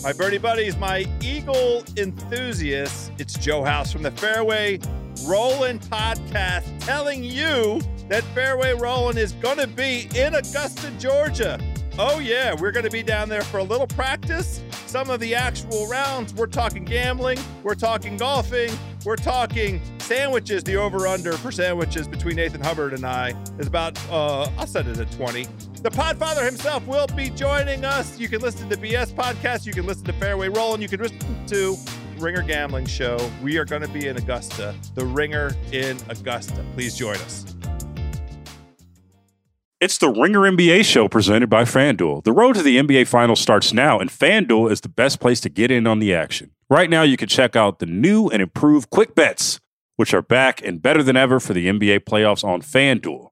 My birdie buddies, my eagle enthusiasts, it's Joe House from the Fairway Rolling podcast telling you that Fairway Rolling is going to be in Augusta, Georgia. Oh, yeah, we're going to be down there for a little practice, some of the actual rounds. We're talking gambling, we're talking golfing, we're talking sandwiches. The over under for sandwiches between Nathan Hubbard and I is about, uh, I'll set it at 20. The Podfather himself will be joining us. You can listen to BS Podcast, you can listen to Fairway Roll, and you can listen to Ringer Gambling Show. We are going to be in Augusta, the Ringer in Augusta. Please join us. It's the Ringer NBA show presented by FanDuel. The road to the NBA Finals starts now, and FanDuel is the best place to get in on the action. Right now, you can check out the new and improved Quick Bets, which are back and better than ever for the NBA playoffs on FanDuel.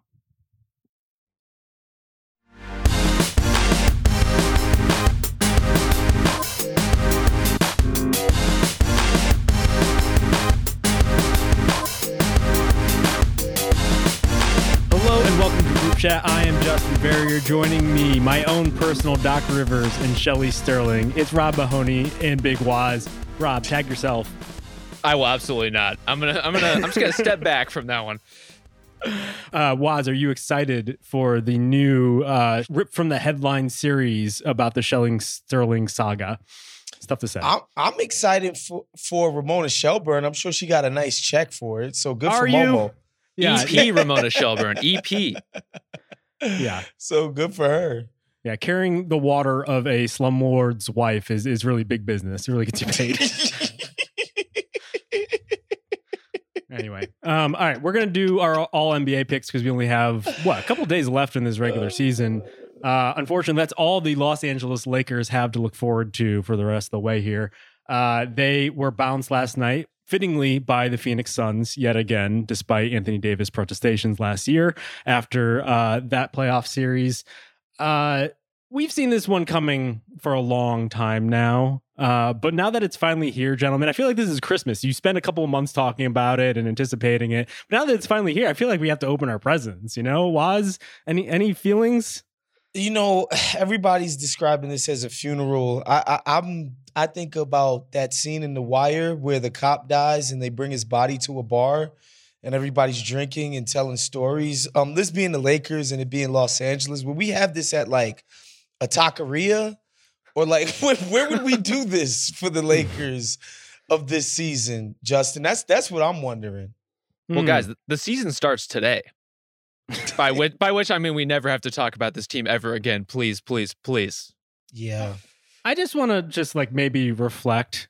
Chat. I am Justin Verrier. Joining me, my own personal Doc Rivers and Shelly Sterling. It's Rob Mahoney and Big Wos. Rob, tag yourself. I will absolutely not. I'm gonna. I'm gonna. I'm just gonna step back from that one. Uh, Wos, are you excited for the new uh, rip from the headline series about the Shelly Sterling saga? Stuff to say. I'm, I'm excited for, for Ramona Shelburne. I'm sure she got a nice check for it. So good Are for you? Momo. yeah, EP Ramona Shelburne. E EP. yeah, So good for her. yeah. Carrying the water of a slumlord's wife is is really big business. It really gets you paid. Anyway, um, all right, we're gonna do our all NBA picks because we only have what a couple days left in this regular season. Uh, unfortunately, that's all the Los Angeles Lakers have to look forward to for the rest of the way here. Uh, they were bounced last night, fittingly by the Phoenix Suns yet again, despite Anthony Davis protestations last year after uh, that playoff series. Uh, we've seen this one coming for a long time now. Uh, but now that it's finally here, gentlemen, I feel like this is Christmas. You spend a couple of months talking about it and anticipating it. But now that it's finally here, I feel like we have to open our presents. You know, Wos, any any feelings? You know, everybody's describing this as a funeral. I, I I'm I think about that scene in The Wire where the cop dies and they bring his body to a bar and everybody's drinking and telling stories. Um, this being the Lakers and it being Los Angeles, would we have this at like a taqueria? Or like where, where would we do this for the Lakers of this season, Justin? That's that's what I'm wondering. Well, Hmm. guys, the- the season starts today. by which by which I mean we never have to talk about this team ever again. Please, please, please. Yeah. I just want to just like maybe reflect,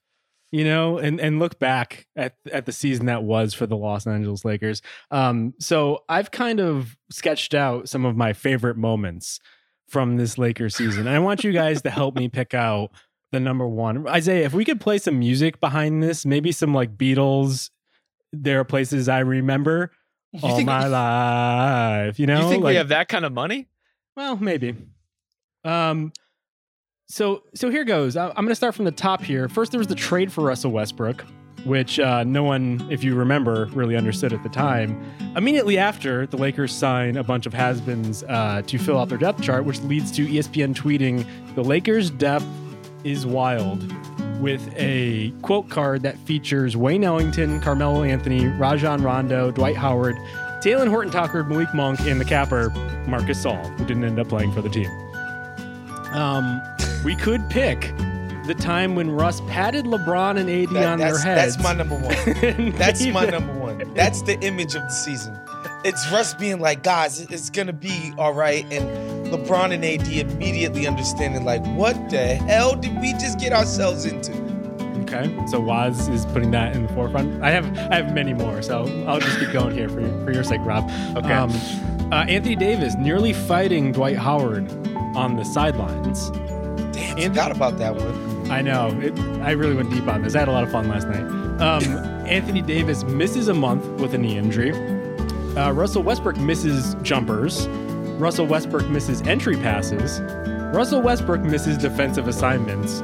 you know, and and look back at at the season that was for the Los Angeles Lakers. Um, so I've kind of sketched out some of my favorite moments from this Lakers season, and I want you guys to help me pick out the number one. Isaiah, if we could play some music behind this, maybe some like Beatles. There are places I remember all think- my life. You know, you think like, we have that kind of money? well, maybe. Um, so so here goes. I'm going to start from the top here. First, there was the trade for Russell Westbrook. which uh, no one, if you remember, really understood at the time. Immediately after, the Lakers sign a bunch of has-beens uh, to fill out their depth chart, which leads to ESPN tweeting, "The Lakers' depth is wild." With a quote card that features Wayne Ellington, Carmelo Anthony, Rajon Rondo, Dwight Howard, Talen Horton Tucker, Malik Monk, and the capper Marc Gasol, who didn't end up playing for the team. Um, we could pick the time when Russ patted LeBron and AD That- on their that's, heads. that's my number one. That's my number one. That's the image of the season. It's Russ being like, guys, it's gonna be all right, and LeBron and AD immediately understanding like, what the hell did we just get ourselves into? Okay, so Wos is putting that in the forefront. I have I have many more, so I'll just keep going here for your, for your sake, Rob. Okay. Um, uh, Anthony Davis nearly fighting Dwight Howard on the sidelines. Damn, And- forgot about that one. I know. It, I really went deep on this. I had a lot of fun last night. Um, Anthony Davis misses a month with a knee injury. Uh, Russell Westbrook misses jumpers. Russell Westbrook misses entry passes. Russell Westbrook misses defensive assignments.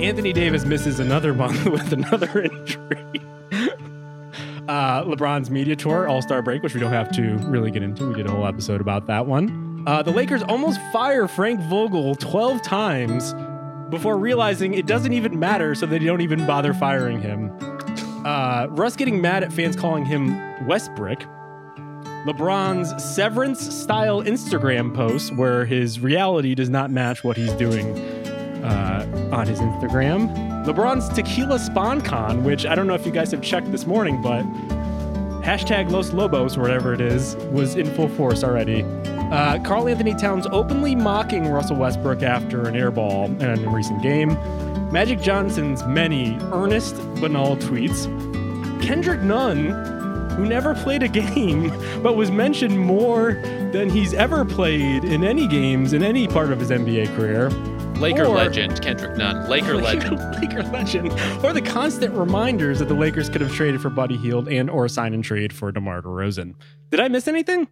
Anthony Davis misses another month with another injury. uh, LeBron's media tour, All Star break, which we don't have to really get into. We did a whole episode about that one. Uh, the Lakers almost fire Frank Vogel 12 times before realizing it doesn't even matter, so they don't even bother firing him. Uh, Russ getting mad at fans calling him Westbrook. LeBron's severance style Instagram posts where his reality does not match what he's doing uh, on his Instagram. LeBron's Tequila SpawnCon, which I don't know if you guys have checked this morning, but hashtag Los Lobos, or whatever it is, was in full force already. Uh, Karl Anthony Towns openly mocking Russell Westbrook after an airball in a recent game. Magic Johnson's many earnest, but banal tweets. Kendrick Nunn, who never played a game, but was mentioned more than he's ever played in any games in any part of his NBA career. Laker Or- legend, Kendrick Nunn. Laker legend. Laker legend. Or the constant reminders that the Lakers could have traded for Buddy Hield and or sign and trade for DeMar DeRozan. Did I miss anything?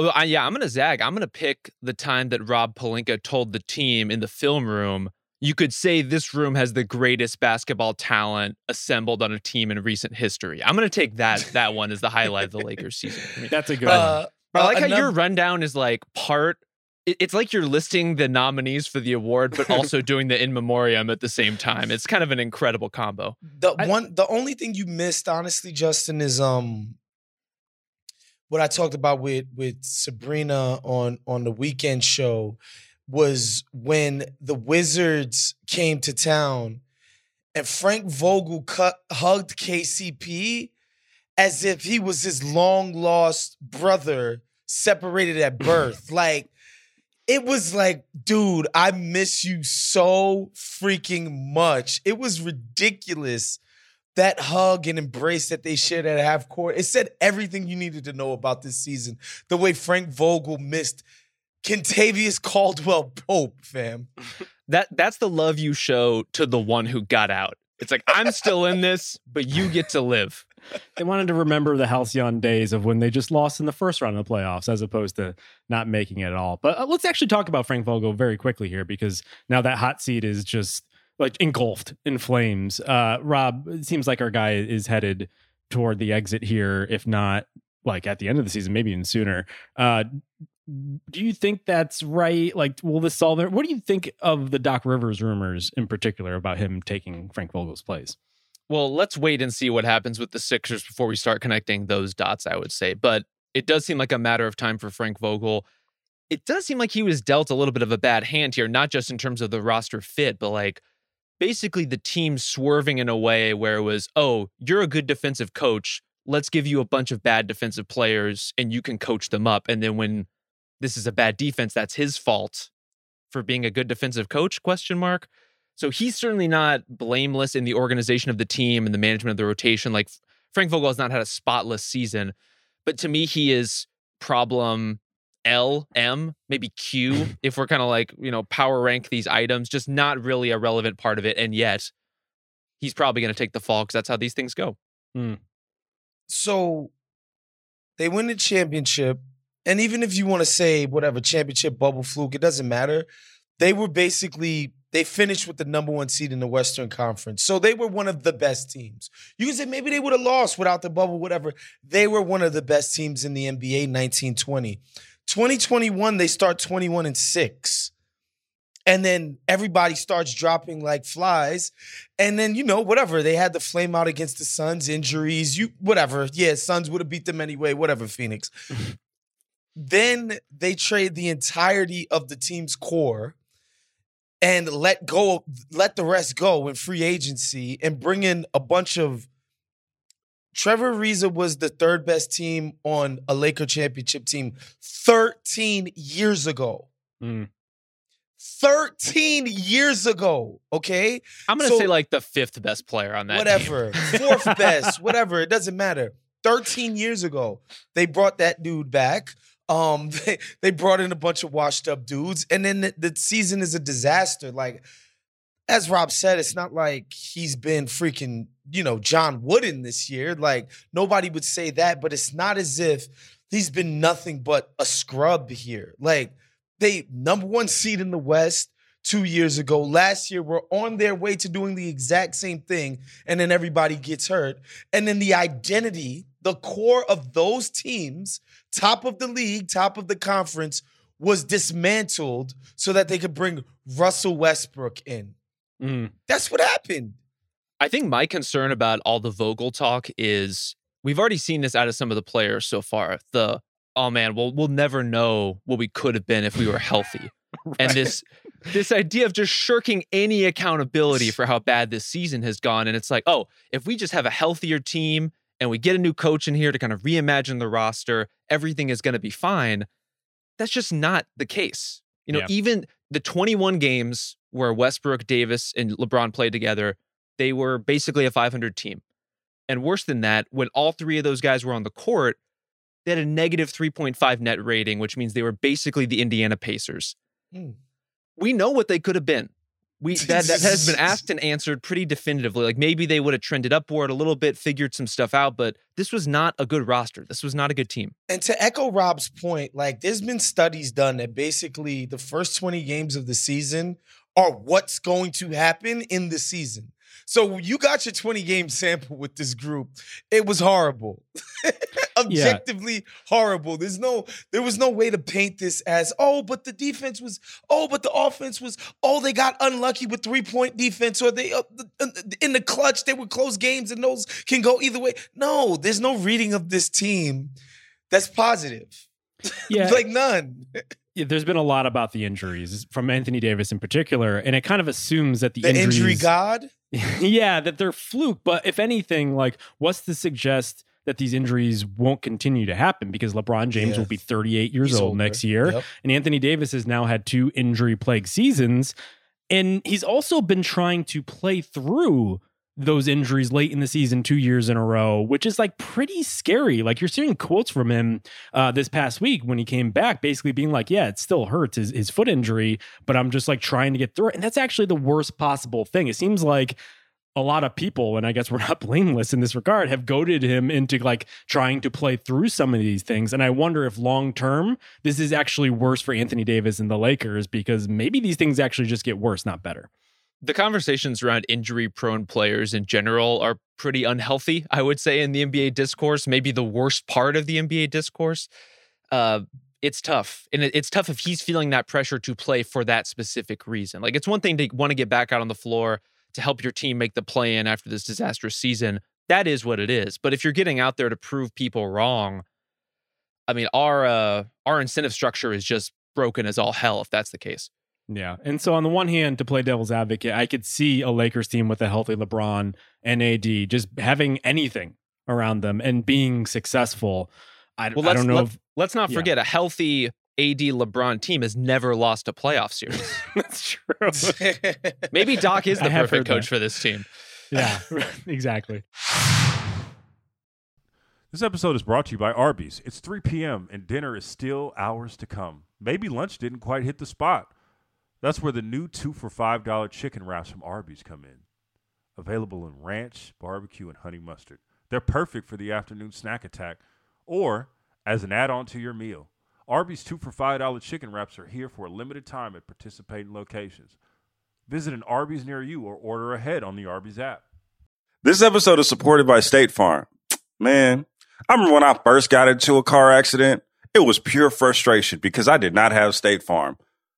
Oh, I, yeah, I'm gonna zag. I'm gonna pick the time that Rob Pelinka told the team in the film room. You could say this room has the greatest basketball talent assembled on a team in recent history. I'm gonna take that that one as the highlight of the Lakers season. for me. That's a good one. Uh, But I like uh, how your rundown is like part. it- It's like you're listing the nominees for the award, but also doing the in memoriam at the same time. It's kind of an incredible combo. The I- one, the only thing you missed, honestly, Justin, is um what I talked about with with Sabrina on on the weekend show was when the Wizards came to town and Frank Vogel cut hugged KCP as if he was his long lost brother separated at birth. like it was like, dude, I miss you so freaking much. It was ridiculous. That hug and embrace that they shared at half court. It said everything you needed to know about this season. The way Frank Vogel missed Kentavious Caldwell Pope, fam. That that's the love you show to the one who got out. It's like I'm still in this, but you get to live. They wanted to remember the halcyon days of when they just lost in the first round of the playoffs as opposed to not making it at all. But uh, let's actually talk about Frank Vogel very quickly here because now that hot seat is just like engulfed in flames. Uh, Rob, it seems like our guy is headed toward the exit here, if not like at the end of the season, maybe even sooner. Uh, do you think that's right? Like, will this solve it? What do you think of the Doc Rivers rumors in particular about him taking Frank Vogel's place? Well, let's wait and see what happens with the Sixers before we start connecting those dots, I would say. But it does seem like a matter of time for Frank Vogel. It does seem like he was dealt a little bit of a bad hand here, not just in terms of the roster fit, but like basically the team swerving in a way where it was, oh, you're a good defensive coach. Let's give you a bunch of bad defensive players and you can coach them up. And then when this is a bad defense, that's his fault for being a good defensive coach? Question mark. So he's certainly not blameless in the organization of the team and the management of the rotation. Like Frank Vogel has not had a spotless season, but to me, he is problem L, M, maybe Q, if we're kind of like, you know, power rank these items, just not really a relevant part of it. And yet he's probably going to take the fall because that's how these things go. Hmm. So they win the championship. And even if you want to say whatever championship bubble fluke, it doesn't matter. they were basically they finished with the number one seed in the Western Conference. So they were one of the best teams. You can say maybe they would have lost without the bubble, whatever. They were one of the best teams in the NBA 1920. 2021, they start 21 and 6. And then everybody starts dropping like flies. And then, you know, whatever. They had the flame out against the Suns, injuries, you whatever. Yeah, Suns would have beat them anyway, whatever, Phoenix. then they trade the entirety of the team's core and let go, let the rest go in free agency and bring in a bunch of. Trevor Ariza was the third best team on a Laker championship team 13 years ago. Mm. 13 years ago, okay? I'm gonna So- say like the fifth best player on that. team. whatever, fourth best, whatever. It doesn't matter. 13 years ago, they brought that dude back. Um, they, they brought in a bunch of washed up dudes, and then the, the season is a disaster. Like, as Rob said, it's not like he's been freaking, you know, John Wooden this year. Like, nobody would say that, but it's not as if he's been nothing but a scrub here. Like, they number one seed in the West two years ago. Last year, were on their way to doing the exact same thing, and then everybody gets hurt. And then the identity, the core of those teams, top of the league, top of the conference, was dismantled so that they could bring Russell Westbrook in. Mm. That's what happened. I think my concern about all the Vogel talk is we've already seen this out of some of the players so far. The oh man, well we'll never know what we could have been if we were healthy. And this this idea of just shirking any accountability for how bad this season has gone and it's like, "Oh, if we just have a healthier team and we get a new coach in here to kind of reimagine the roster, everything is going to be fine." That's just not the case. You know, Yeah. even the 21 games where Westbrook, Davis, and LeBron played together, they were basically a 500 team. And worse than that, when all three of those guys were on the court, they had a negative 3.5 net rating, which means they were basically the Indiana Pacers. Hmm. We know what they could have been. We that, that has been asked and answered pretty definitively. Like maybe they would have trended upward a little bit, figured some stuff out, but this was not a good roster. This was not a good team. And to echo Rob's point, like there's been studies done that basically the first 20 games of the season are what's going to happen in the season. So you got your 20 game sample with this group. It was horrible. Objectively horrible. There's no there was no way to paint this as, "Oh, but the defense was oh, but the offense was oh, they got unlucky with three-point defense or they uh, in the clutch they would close games and those can go either way." No, there's no reading of this team that's positive. Yeah, like none. there's been a lot about the injuries from Anthony Davis in particular, and it kind of assumes that the, The injury god. yeah, that they're fluke. But if anything, like, what's to suggest that these injuries won't continue to happen? Because LeBron James Yeah. will be 38 years He's old older. next year, Yep. and Anthony Davis has now had two injury plagued seasons, and he's also been trying to play through those injuries late in the season two years in a row which is like pretty scary. Like you're seeing quotes from him uh, this past week when he came back basically being like yeah it still hurts his, his foot injury but i'm just like trying to get through it. And that's actually the worst possible thing. It seems like a lot of people and i guess we're not blameless in this regard have goaded him into like trying to play through some of these things. And i wonder if long term this is actually worse for anthony davis and the lakers because maybe these things actually just get worse not better the conversations around injury prone players in general are pretty unhealthy, I would say, in the NBA discourse, maybe the worst part of the NBA discourse. Uh, it's tough. And it's tough if he's feeling that pressure to play for that specific reason. Like, it's one thing to want to get back out on the floor to help your team make the play in after this disastrous season. That is what it is. But if you're getting out there to prove people wrong, I mean, our uh, our incentive structure is just broken as all hell if that's the case. Yeah. And so on the one hand, to play devil's advocate, I could see a Lakers team with a healthy LeBron and AD just having anything around them and being successful. I, Well, I don't know let, if let's not yeah. forget a healthy AD LeBron team has never lost a playoff series. that's true. Maybe Doc is the have perfect coach that. for this team. yeah, exactly. This episode is brought to you by Arby's. It's 3 p.m. and dinner is still hours to come. Maybe lunch didn't quite hit the spot. That's where the new two for $5 chicken wraps from Arby's come in. Available in ranch, barbecue, and honey mustard. They're perfect for the afternoon snack attack or as an add on to your meal. Arby's 2 for $5 chicken wraps are here for a limited time at participating locations. Visit an Arby's near you or order ahead on the Arby's app. This episode is supported by State Farm. Man, I remember when I first got into a car accident, it was pure frustration because I did not have State Farm.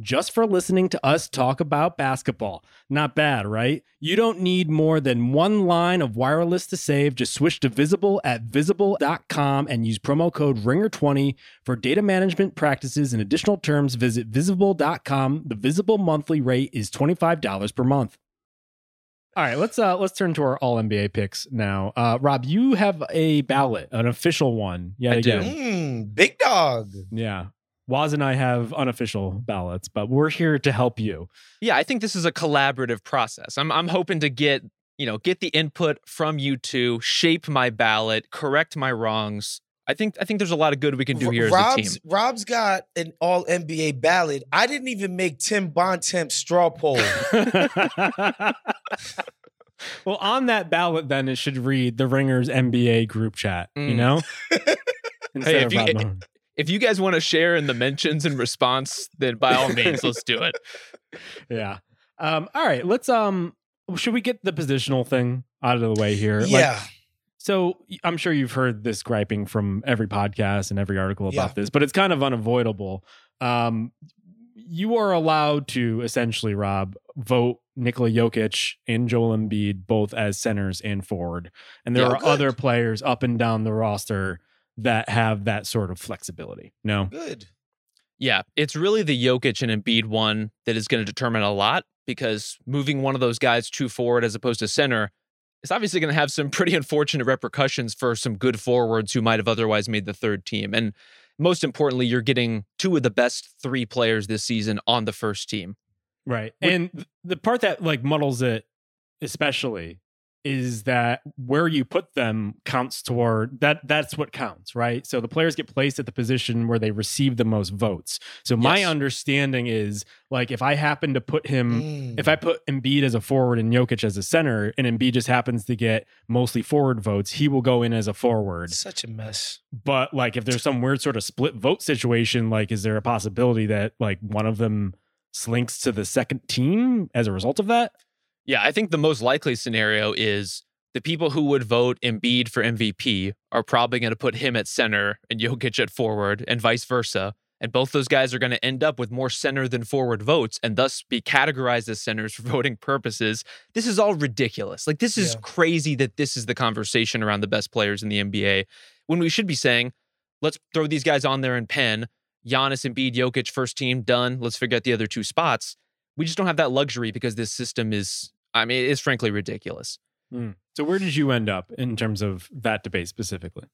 just for listening to us talk about basketball. Not bad, right? You don't need more than one line of wireless to save. Just switch to Visible at visible.com and use promo code RINGER20 for data management practices and additional terms. Visit visible.com. The Visible monthly rate is $25 per month. All right, let's uh let's turn to our all NBA picks now. Uh Rob, you have a ballot, an official one. Yeah, I do. Mm, big dog. Yeah. Wos and I have unofficial ballots, but we're here to help you. Yeah, I think this is a collaborative process. I'm I'm hoping to get, you know, get the input from you two, shape my ballot, correct my wrongs. I think I think there's a lot of good we can do here Rob's, as a team. Rob's got an all NBA ballot. I didn't even make Tim Bontemps straw poll. well, on that ballot, then it should read the Ringers NBA group chat. You Mm. know, Instead if of you- Rob Mahone. If you guys want to share in the mentions and response, then by all means, let's do it. yeah. Um. All right. Let's um. Should we get the positional thing out of the way here? Like, yeah. So I'm sure you've heard this griping from every podcast and every article about Yeah. this, but it's kind of unavoidable. Um, you are allowed to essentially, Rob, vote Nikola Jokic and Joel Embiid both as centers and forward, and there Yeah, are good. other players up and down the roster that have that sort of flexibility. No, Good. Yeah, it's really the Jokic and Embiid one that is going to determine a lot because moving one of those guys to forward as opposed to center is obviously going to have some pretty unfortunate repercussions for some good forwards who might have otherwise made the third team. And most importantly, you're getting two of the best three players this season on the first team. right. Would- and the part that like muddles it, especially, is that where you put them counts toward that that's what counts right? So the players get placed at the position where they receive the most votes. So my understanding is like if i happen to put him Mm. if i put Embiid as a forward and Jokic as a center and Embiid just happens to get mostly forward votes he will go in as a forward. Such a mess. but like if there's some weird sort of split vote situation like is there a possibility that like one of them slinks to the second team as a result of that Yeah, I think the most likely scenario is the people who would vote Embiid for MVP are probably going to put him at center and Jokic at forward and vice versa. And both those guys are going to end up with more center than forward votes and thus be categorized as centers for voting purposes. This is all ridiculous. Like, this is Yeah. crazy that this is the conversation around the best players in the NBA when we should be saying, let's throw these guys on there and pen. Giannis, Embiid, Jokic, first team, done. Let's figure out the other two spots we just don't have that luxury because this system is i mean it is frankly ridiculous so where did you end up in terms of that debate specifically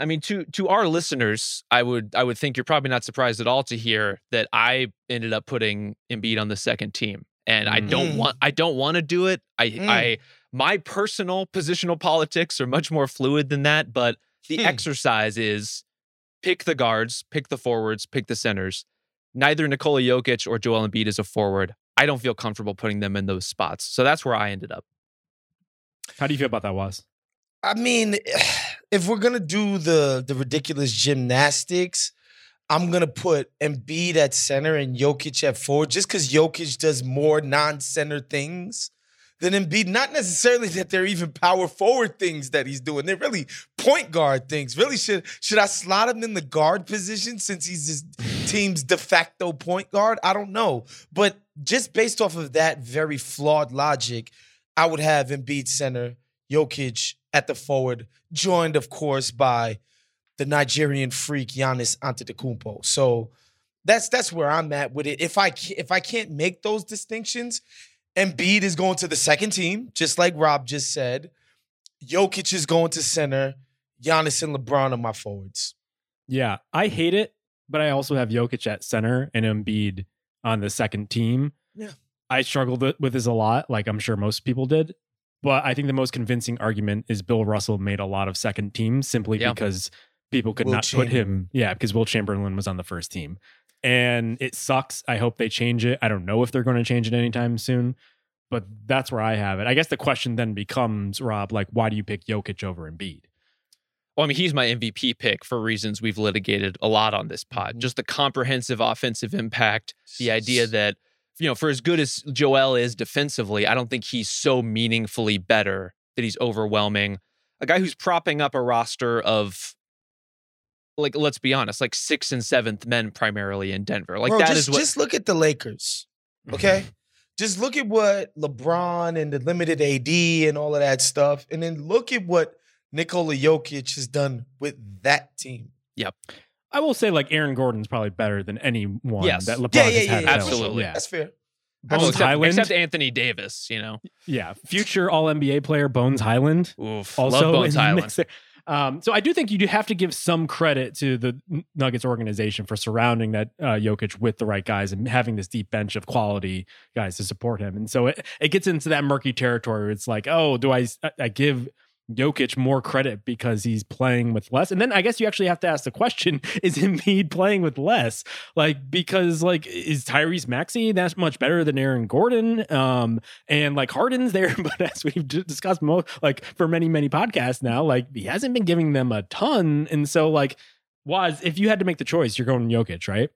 i mean to to our listeners i would i would think you're probably not surprised at all to hear that i ended up putting Embiid on the second team and i don't Mm. want i don't want to do it i Mm. i my personal positional politics are much more fluid than that but the Hmm. exercise is pick the guards pick the forwards pick the centers neither Nikola Jokic or Joel Embiid is a forward. I don't feel comfortable putting them in those spots. So that's where I ended up. how do you feel about that was I mean, if we're gonna do the the ridiculous gymnastics, I'm gonna put Embiid at center and Jokic at forward, just because Jokic does more non-center things than Embiid. Not necessarily that they're even power forward things that he's doing. They're really point guard things. Really, should should I slot him in the guard position since he's his team's de facto point guard? I don't know. But just based off of that very flawed logic, I would have Embiid center, Jokic at the forward, joined, of course, by the Nigerian freak Giannis Antetokounmpo. So that's that's where I'm at with it. If I if I can't make those distinctions, Embiid is going to the second team, just like Rob just said. Jokic is going to center. Giannis and LeBron are my forwards. Yeah, I hate it, but I also have Jokic at center and Embiid on the second team. Yeah. I struggled with this a lot, like I'm sure most people did. But I think the most convincing argument is Bill Russell made a lot of second teams simply Yeah. because people could Will not put him. Yeah, because Wilt Chamberlain was on the first team. And it sucks. I hope they change it. I don't know if they're going to change it anytime soon, but that's where I have it. I guess the question then becomes, Rob, like, why do you pick Jokic over Embiid? Well, I mean, he's my MVP pick for reasons we've litigated a lot on this pod. Mhm. Just the comprehensive offensive impact, the idea that, you know, for as good as Joel is defensively, I don't think he's so meaningfully better that he's overwhelming. A guy who's propping up a roster of, like, let's be honest, like sixth and seventh men primarily in Denver. Like, Bro, that is just, what. just look at the Lakers. Okay. just look at what LeBron and the limited AD and all of that stuff. And then look at what Nikola Jokic has done with that team. Yep. I will say, like, Aaron Gordon's probably better than anyone Yes. that LeBron Yeah, has yeah, had. yeah, yeah. Absolutely. Yeah. That's fair. Bones well, except, Hyland. except Anthony Davis, you know. yeah. Future All NBA player Bones Hyland. Oof. also love Bones Hyland. mix. Um, so I do think you do have to give some credit to the Nuggets organization for surrounding that uh, Jokic with the right guys and having this deep bench of quality guys to support him. And so it, it gets into that murky territory. Where it's like, oh, do I I give Jokic more credit because he's playing with less? And then I guess you actually have to ask the question: Is Embiid playing with less? Like because like is Tyrese Maxey that much better than Aaron Gordon? Um, and like Harden's there, but as we've discussed most like for many many podcasts now, like he hasn't been giving them a ton, and so like was if you had to make the choice, you're going Jokic, right?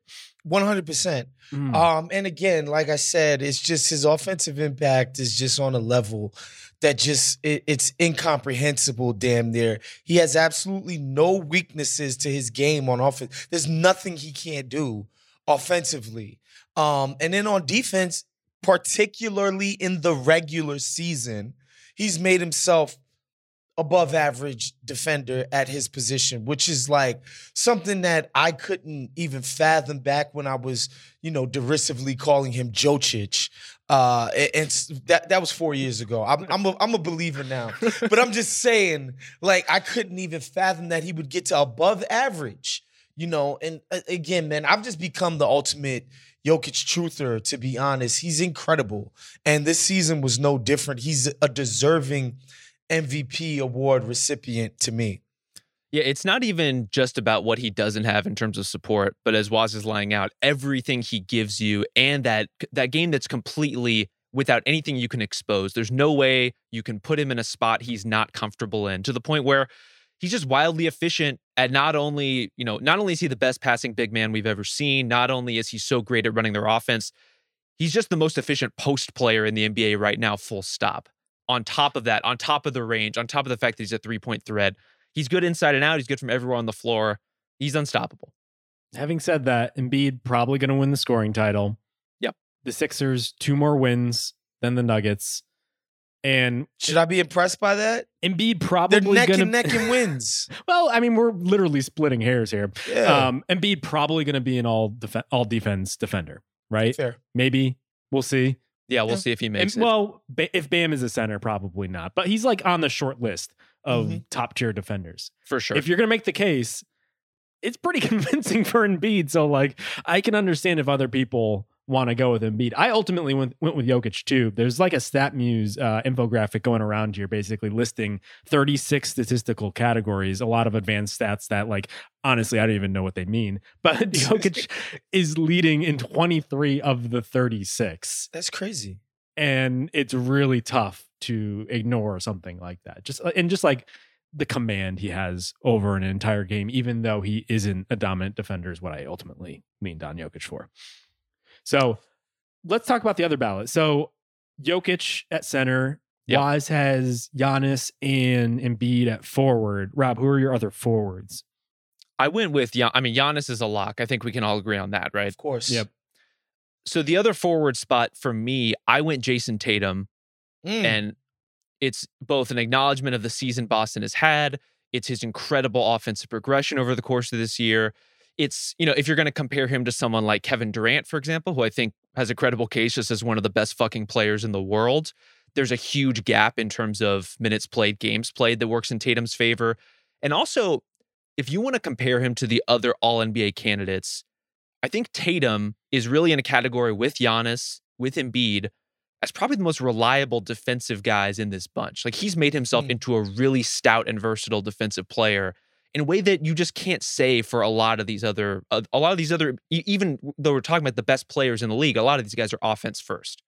100%. Mm. Um, and again, like I said, it's just his offensive impact is just on a level that just it, it's incomprehensible. Damn near, he has absolutely no weaknesses to his game on offense. There's nothing he can't do offensively. Um, and then on defense, particularly in the regular season, he's made himself above average defender at his position, which is like something that I couldn't even fathom back when I was, you know, derisively calling him Jocic. Uh, and that that was four years ago. I'm I'm a, I'm a believer now, but I'm just saying, like, I couldn't even fathom that he would get to above average. You know, and uh, again, man, I've just become the ultimate Jokic truther. To be honest, he's incredible, and this season was no different. He's a deserving MVP award recipient to me. Yeah, it's not even just about what he doesn't have in terms of support, but as Wos is laying out, everything he gives you and that that game that's completely without anything you can expose. There's no way you can put him in a spot he's not comfortable in to the point where he's just wildly efficient at not only, you know, not only is he the best passing big man we've ever seen, not only is he so great at running their offense, he's just the most efficient post player in the NBA right now, full stop. On top of that, on top of the range, on top of the fact that he's a three point threat, He's good inside and out. He's good from everywhere on the floor. He's unstoppable. Having said that, Embiid probably going to win the scoring title. Yep. The Sixers two more wins than the Nuggets, and Should I be impressed by that? Embiid probably They're probably neck going and neck in wins. well, I mean, we're literally splitting hairs here. Yeah, Um, Embiid probably going to be an all def- all defense defender, right? fair. Maybe we'll see. Yeah, we'll Yeah. see if he And- makes it. well, ba- if Bam is a center, probably not. But he's like on the short list of Mhm. top tier defenders. for sure. If you're going to make the case, it's pretty convincing for Embiid. So, like, I can understand if other people want to go with Embiid. I ultimately went, went with Jokic too. There's like a StatMuse uh, infographic going around here, basically listing 36 statistical categories, a lot of advanced stats that, like, honestly, I don't even know what they mean. But Jokic is leading in 23 of the 36 That's crazy. and it's really tough to ignore something like that. Just uh, and just like the command he has over an entire game, even though he isn't a dominant defender, is what I ultimately leaned on Jokic for. So let's talk about the other ballot. So Jokic at center. Yep. Wos has Giannis and Embiid at forward. Rob, who are your other forwards? I went with Gian- I mean Giannis is a lock. I think we can all agree on that, right? Of course. Yep. So the other forward spot for me, I went Jayson Tatum, Mm. and it's both an acknowledgement of the season Boston has had. It's his incredible offensive progression over the course of this year. It's, you know, if you're going to compare him to someone like Kevin Durant, for example, who I think has a credible case just as one of the best fucking players in the world, there's a huge gap in terms of minutes played, games played that works in Tatum's favor. And also, if you want to compare him to the other all NBA candidates, I think Tatum is really in a category with Giannis, with Embiid, as probably the most reliable defensive guys in this bunch. Like he's made himself Mm. into a really stout and versatile defensive player in a way that you just can't say for a lot of these other a, a lot of these other e- even though we're talking about the best players in the league, a lot of these guys are offense first.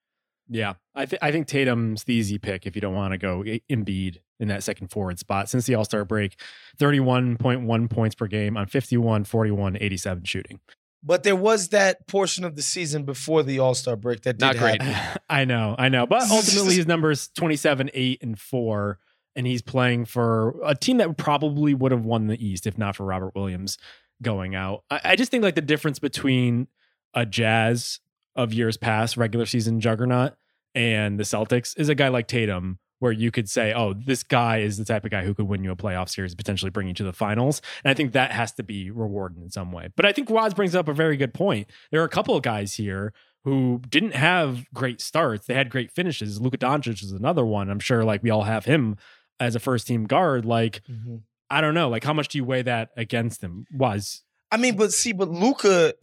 Yeah, I, th- I think Tatum's the easy pick if you don't want to go Embiid in that second forward spot. Since the All Star break, 31.1 points per game on 51, 41, 87 shooting. But there was that portion of the season before the All Star break that did Not great. happen. I know, I know. But ultimately, his numbers 27, 8, and 4. And he's playing for a team that probably would have won the East if not for Robert Williams going out. I, I just think like the difference between a Jazz of years past, regular season juggernaut, and the Celtics is a guy like Tatum, where you could say, oh, this guy is the type of guy who could win you a playoff series, potentially bring you to the finals. And I think that has to be rewarded in some way. But I think Wos brings up a very good point. There are a couple of guys here who didn't have great starts. They had great finishes. Luka Doncic is another one. I'm sure like we all have him as a first team guard. Like, Mhm. I don't know. Like, how much do you weigh that against him? Was I mean, but see, but Luka,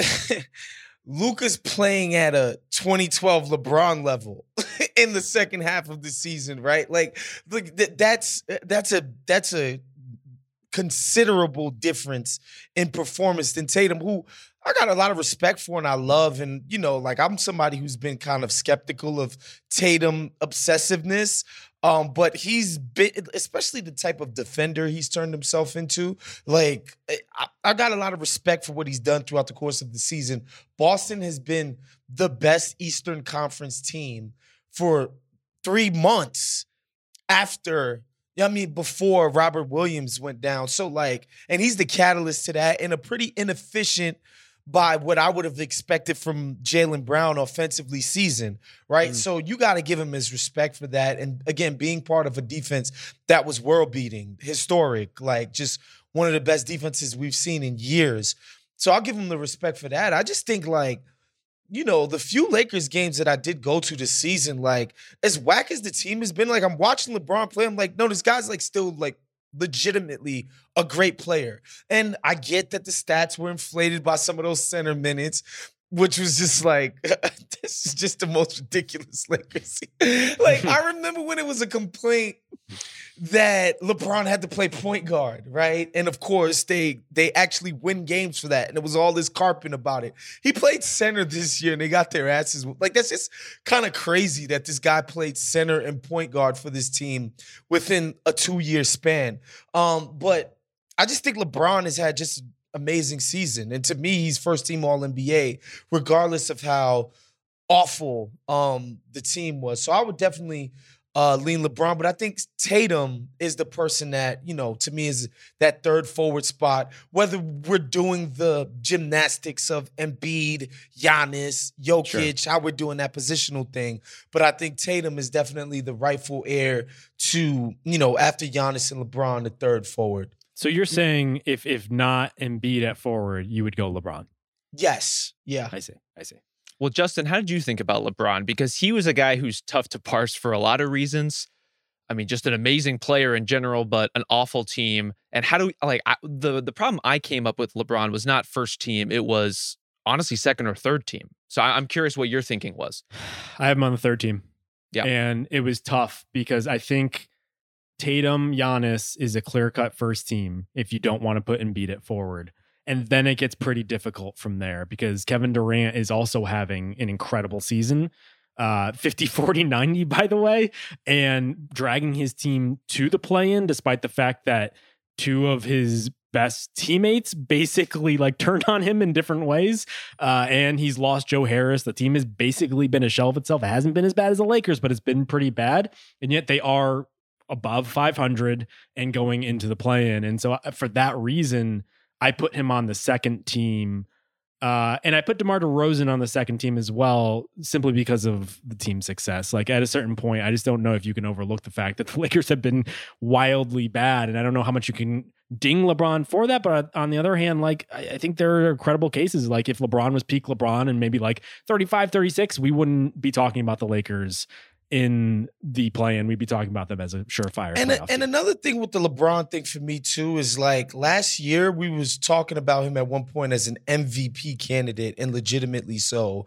Luka's playing at a 2012 LeBron level in the second half of the season, right? Like, like th- that's that's a that's a considerable difference in performance than Tatum, who I got a lot of respect for and I love. And, you know, like I'm somebody who's been kind of skeptical of Tatum obsessiveness. Um, but he's been, especially the type of defender he's turned himself into. Like, I, I got a lot of respect for what he's done throughout the course of the season. Boston has been the best Eastern Conference team for three months after I mean, before Robert Williams went down. So, like, and he's the catalyst to that, and a pretty inefficient by what I would have expected from Jaylen Brown offensively season, right? Mm. So you got to give him his respect for that. And again, being part of a defense that was world beating, historic, like just one of the best defenses we've seen in years. So I'll give him the respect for that. I just think like, you know, the few Lakers games that I did go to this season, like as whack as the team has been, like I'm watching LeBron play. I'm like, no, this guy's like still like legitimately a great player. And I get that the stats were inflated by some of those center minutes, which was just like, this is just the most ridiculous Lakers. like, I remember when it was a complaint that LeBron had to play point guard, right? And of course, they they actually win games for that. And it was all this carping about it. He played center this year and they got their asses. Like, that's just kind of crazy that this guy played center and point guard for this team within a two-year span. Um, but I just think LeBron has had just amazing season. And to me, he's first team all NBA, regardless of how awful um the team was. So I would definitely uh lean LeBron, but I think Tatum is the person that, you know, to me is that third forward spot. Whether we're doing the gymnastics of Embiid, Giannis, Jokic, how we're doing that positional thing, but I think Tatum is definitely the rightful heir to, you know, after Giannis and LeBron, the third forward. so you're saying if if not Embiid at forward, you would go LeBron? Yes. Yeah. I see. I see. Well, Justin, how did you think about LeBron? Because he was a guy who's tough to parse for a lot of reasons. I mean, just an amazing player in general, but an awful team. And how do we like I, the the problem I came up with LeBron was not first team; it was honestly second or third team. So I, I'm curious what your thinking was. I have him on the third team. Yeah. And it was tough because I think Tatum, Giannis is a clear cut first team if you don't want to put Embiid at forward. And then it gets pretty difficult from there because Kevin Durant is also having an incredible season. Uh 50 40 90 by the way and dragging his team to the play in despite the fact that two of his best teammates basically like turned on him in different ways. Uh, and he's lost Joe Harris. The team has basically been a shell of itself. It hasn't been as bad as the Lakers, but it's been pretty bad. And yet they are above 500 and going into the play in. And so uh, for that reason, I put him on the second team. Uh, and I put DeMar DeRozan on the second team as well, simply because of the team's success. Like at a certain point, I just don't know if you can overlook the fact that the Lakers have been wildly bad. And I don't know how much you can ding LeBron for that. But on the other hand, like I, I think there are credible cases. Like if LeBron was peak LeBron and maybe like 35, 36, we wouldn't be talking about the Lakers in the play and we'd be talking about them as a surefire. And, playoff and team. another thing with the LeBron thing for me too is like last year we was talking about him at one point as an MVP candidate and legitimately so.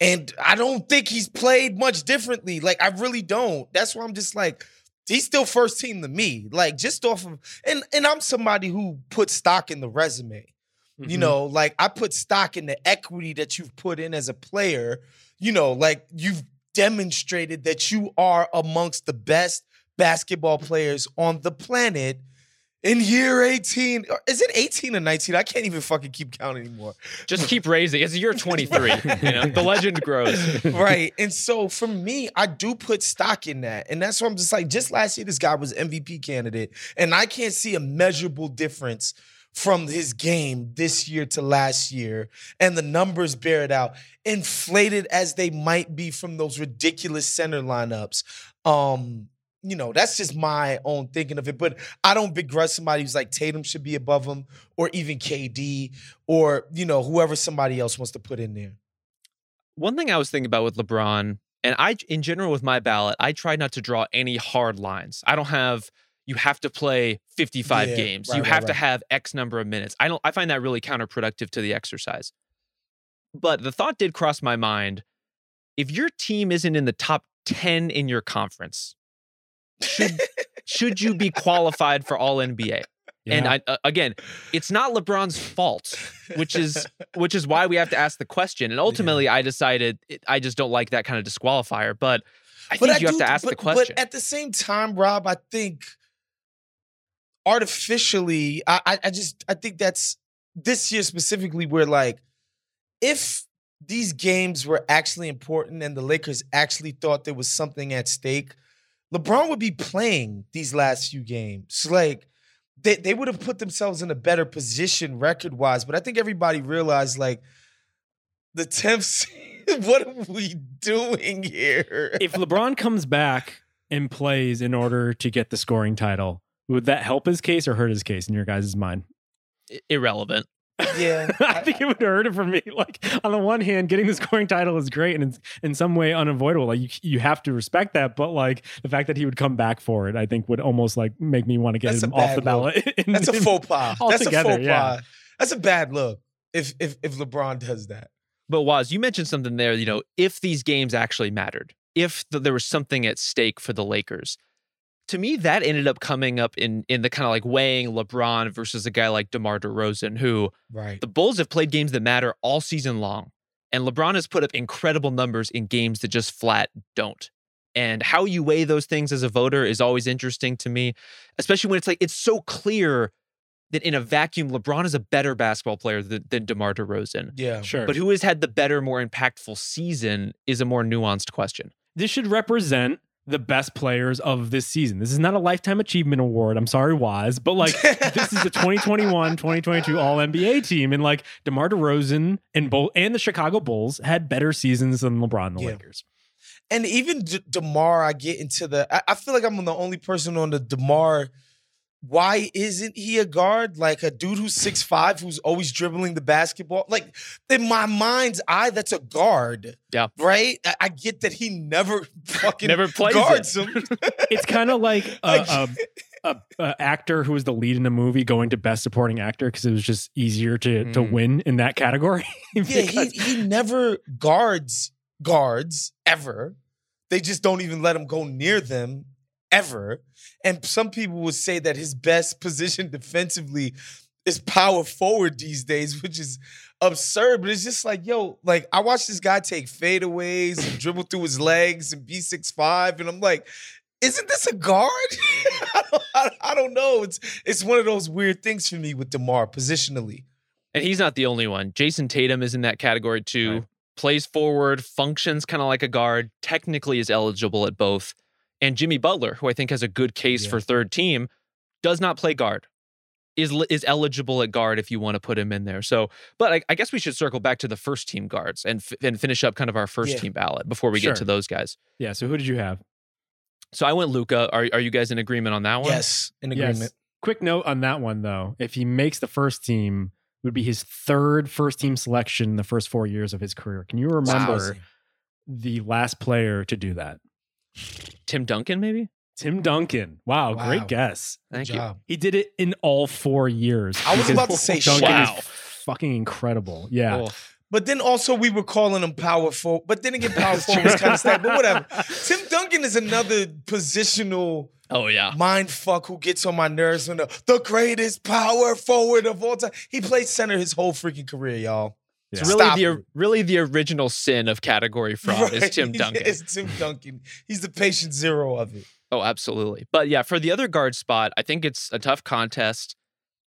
And I don't think he's played much differently. Like I really don't. That's why I'm just like he's still first team to me. Like just off of and and I'm somebody who puts stock in the resume. You Mhm. know, like I put stock in the equity that you've put in as a player. You know, like you've demonstrated that you are amongst the best basketball players on the planet in year 18. Or Is it 18 or 19? I can't even fucking keep count anymore. Just keep raising. It's year 23. you know, the legend grows. right. And so for me, I do put stock in that. And that's why I'm just like, just last year, this guy was MVP candidate. And I can't see a measurable difference from his game this year to last year. And the numbers bear it out. Inflated as they might be from those ridiculous center lineups. Um, you know, that's just my own thinking of it. But I don't begrudge somebody who's like Tatum should be above him, or even KD, or you know, whoever somebody else wants to put in there. One thing I was thinking about with LeBron, and I, in general, with my ballot, I try not to draw any hard lines. I don't have. You have to play 55 Yeah, games. right, you right, have to right. have X number of minutes. I don't. I find that really counterproductive to the exercise. But the thought did cross my mind: if your team isn't in the top 10 in your conference, should should you be qualified for All NBA? And I, uh, again, it's not LeBron's fault, which is which is why we have to ask the question. And ultimately, I decided it, I just don't like that kind of disqualifier. But I think you have to ask but, the question. But at the same time, Rob, I think artificially, I, I, just I think that's this year specifically where like if these games were actually important and the Lakers actually thought there was something at stake, LeBron would be playing these last few games. Like they, they would have put themselves in a better position record wise. But I think everybody realized like the 10th seed, what are we doing here? if LeBron comes back and plays in order to get the scoring title, would that help his case or hurt his case in your guys' mind? I- Irrelevant. yeah. I think it would hurt it for me. Like on the one hand, getting the scoring title is great and it's in some way unavoidable. Like you, you have to respect that, but like the fact that he would come back for it, I think would almost like make me want to get That's him off bad the ballot. in- That's a faux pas. That's a altogether, faux yeah. pas. That's a bad look if if if LeBron does that. But Wos, you mentioned something there. You know, if these games actually mattered, if th- there was something at stake for the Lakers, to me that ended up coming up in in the kind of like weighing LeBron versus a guy like DeMar DeRozan, who Right. the Bulls have played games that matter all season long, and LeBron has put up incredible numbers in games that just flat don't. And how you weigh those things as a voter is always interesting to me, especially when it's like it's so clear that in a vacuum, LeBron is a better basketball player than, than DeMar DeRozan. Yeah. Sure. But who has had the better, more impactful season is a more nuanced question. this should represent the best players of this season. This is not a lifetime achievement award. I'm sorry, Wise, but like this is the 2021 2022 All NBA team, and like DeMar DeRozan and Bull and the Chicago Bulls had better seasons than LeBron and the Yeah. Lakers. And even D- Demar, I get into the. I, I feel like I'm the only person on the Demar. Why isn't he a guard? Like a dude who's six five, who's always dribbling the basketball. Like in my mind's eye, that's a guard. Yeah. Right. I, I get that he never fucking Never plays guards it. him. It's kind of like a, Like- a, a, a actor who was the lead in a movie going to Best Supporting Actor because it was just easier to to Mm. win in that category. Yeah, he he never guards guards ever. They just don't even let him go near them ever. And some people would say that his best position defensively is power forward these days, which is absurd. But it's just like, yo, like I watched this guy take fadeaways and dribble through his legs and be six five, and I'm like, isn't this a guard? I, don't, I, I don't know. It's it's one of those weird things for me with Demar positionally. And he's not the only one. Jayson Tatum is in that category too. Right. Plays forward, functions kind of like a guard, technically is eligible at both. And Jimmy Butler, who I think has a good case Yeah. for third team, does not play guard. Is is eligible at guard if you want to put him in there. So, but I, I guess we should circle back to the first team guards and f- and finish up kind of our first Yeah. team ballot before we Sure. get to those guys. Yeah. So who did you have? So I went Luka. Are are you guys in agreement on that one? Yes, in Yes. agreement. Quick note on that one though: if he makes the first team, it would be his third first team selection in the first four years of his career. Can you remember Wowzy. the last player to do that? Tim Duncan, maybe. Tim Duncan. Wow, Wow. great guess. Good Thank you. job. He did it in all four years. I was about to say Duncan wow. is fucking incredible. Yeah. Oh, But then also we were calling him powerful. But then again, powerful forward was kind of stacked. But whatever. Tim Duncan is another positional oh yeah. mind fuck who gets on my nerves when the, the greatest power forward of all time. He played center his whole freaking career, y'all. Yeah. It's really Stop the really the original sin of category fraud is Tim Duncan. It's Tim Duncan. He's the patient zero of it. Oh, absolutely. But yeah, for the other guard spot, I think it's a tough contest.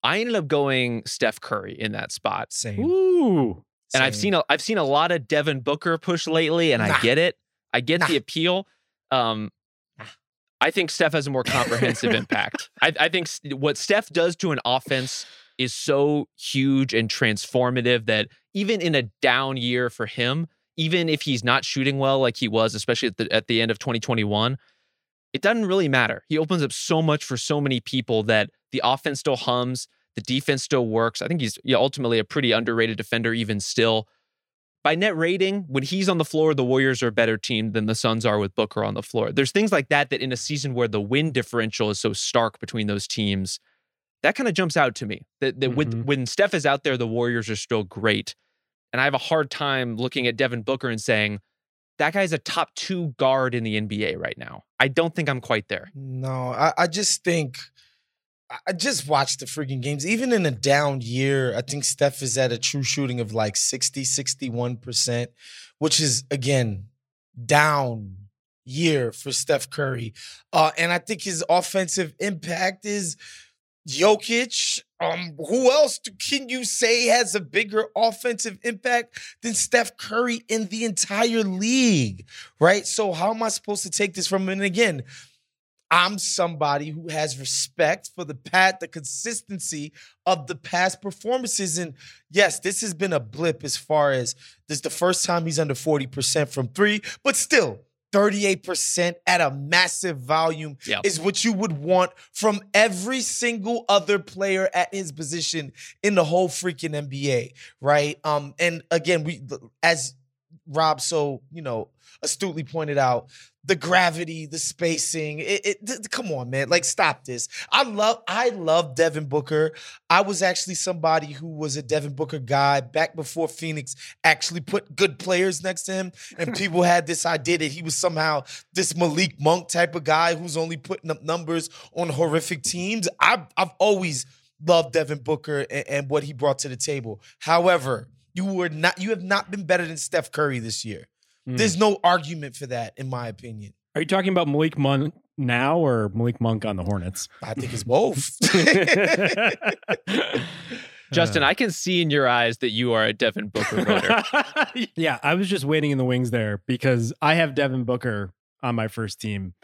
I ended up going Steph Curry in that spot. Same. Ooh. And I've seen a, I've seen a lot of Devin Booker push lately, and Nah. I get it. I get Nah. the appeal. Um, I think Steph has a more comprehensive impact. I, I think what Steph does to an offense is so huge and transformative that even in a down year for him, even if he's not shooting well like he was, especially at the at the end of 2021, it doesn't really matter. He opens up so much for so many people that the offense still hums, the defense still works. I think he's yeah, ultimately a pretty underrated defender, even still. By net rating, when he's on the floor, the Warriors are a better team than the Suns are with Booker on the floor. There's things like that that in a season where the win differential is so stark between those teams, that kind of jumps out to me. That, that when, Mhm. when Steph is out there, the Warriors are still great. And I have a hard time looking at Devin Booker and saying, that guy's a top two guard in the NBA right now. I don't think I'm quite there. No, I, I just think I- I just watched the freaking games. Even in a down year, I think Steph is at a true shooting of like 60, 61%, which is again down year for Steph Curry. Uh, and I think his offensive impact is Jokic. Um, who else can you say has a bigger offensive impact than Steph Curry in the entire league? Right? So how am I supposed to take this from him? And again, I'm somebody who has respect for the pat, the consistency of the past performances. And yes, this has been a blip as far as this is the first time he's under 40% from three, but still 38% at a massive volume Yeah. is what you would want from every single other player at his position in the whole freaking NBA, right? Um, and again, we as Rob so, you know, astutely pointed out, the gravity, the spacing. It, it th- come on, man. Like, stop this. I love, I love Devin Booker. I was actually somebody who was a Devin Booker guy back before Phoenix actually put good players next to him, and people had this idea that he was somehow this Malik Monk type of guy who's only putting up numbers on horrific teams. I've, I've always loved Devin Booker and, and what he brought to the table. However, you were not, you have not been better than Steph Curry this year. Mm. There's no argument for that, in my opinion. Are you talking about Malik Monk now or Malik Monk on the Hornets? I think it's both. Justin, I can see in your eyes that you are a Devin Booker voter. yeah, I was just waiting in the wings there because I have Devin Booker on my first team.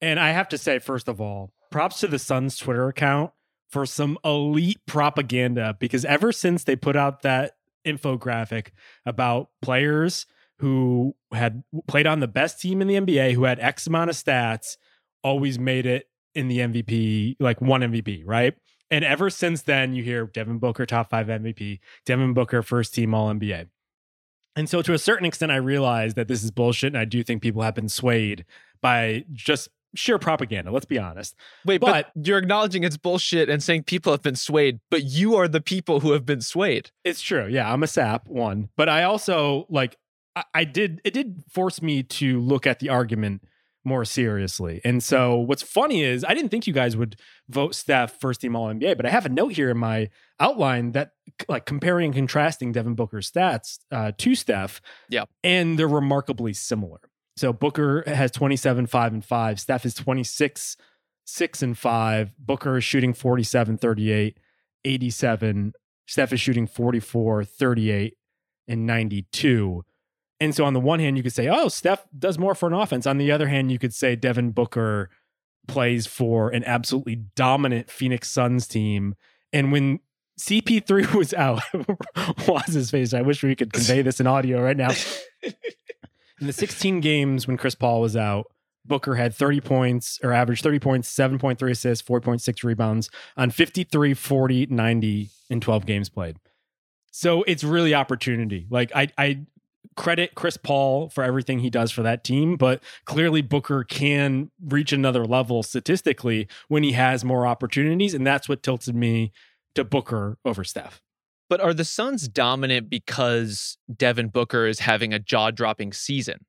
And I have to say, first of all, props to the Suns Twitter account for some elite propaganda because ever since they put out that infographic about players who had played on the best team in the NBA, who had X amount of stats, always made it in the MVP, like one MVP, right? And ever since then, you hear Devin Booker, top five MVP, Devin Booker, first team All NBA. And so, to a certain extent, I realize that this is bullshit. And I do think people have been swayed by just sheer propaganda. Let's be honest. Wait, but, you're acknowledging it's bullshit and saying people have been swayed, but you are the people who have been swayed. It's true. Yeah, I'm a sap, one. But I also, like, I, I did, it did force me to look at the argument more seriously. And so what's funny is I didn't think you guys would vote Steph first team all NBA, but I have a note here in my outline that like comparing and contrasting Devin Booker's stats uh, to Steph. Yeah. And they're remarkably similar. So Booker has 27, 5, and 5. Steph is 26, 6, and 5. Booker is shooting 47, 38, 87. Steph is shooting 44, 38, and 92. And so on the one hand, you could say, oh, Steph does more for an offense. On the other hand, you could say Devin Booker plays for an absolutely dominant Phoenix Suns team. And when CP3 was out, was his face. I wish we could convey this in audio right now. In the 16 games when Chris Paul was out, Booker had 30 points or averaged 30 points, 7.3 assists, 4.6 rebounds on 53, 40, 90 in 12 games played. So it's really opportunity. Like I, I credit Chris Paul for everything he does for that team, but clearly Booker can reach another level statistically when he has more opportunities. And that's what tilted me to Booker over Steph. But are the Suns dominant because Devin Booker is having a jaw dropping season?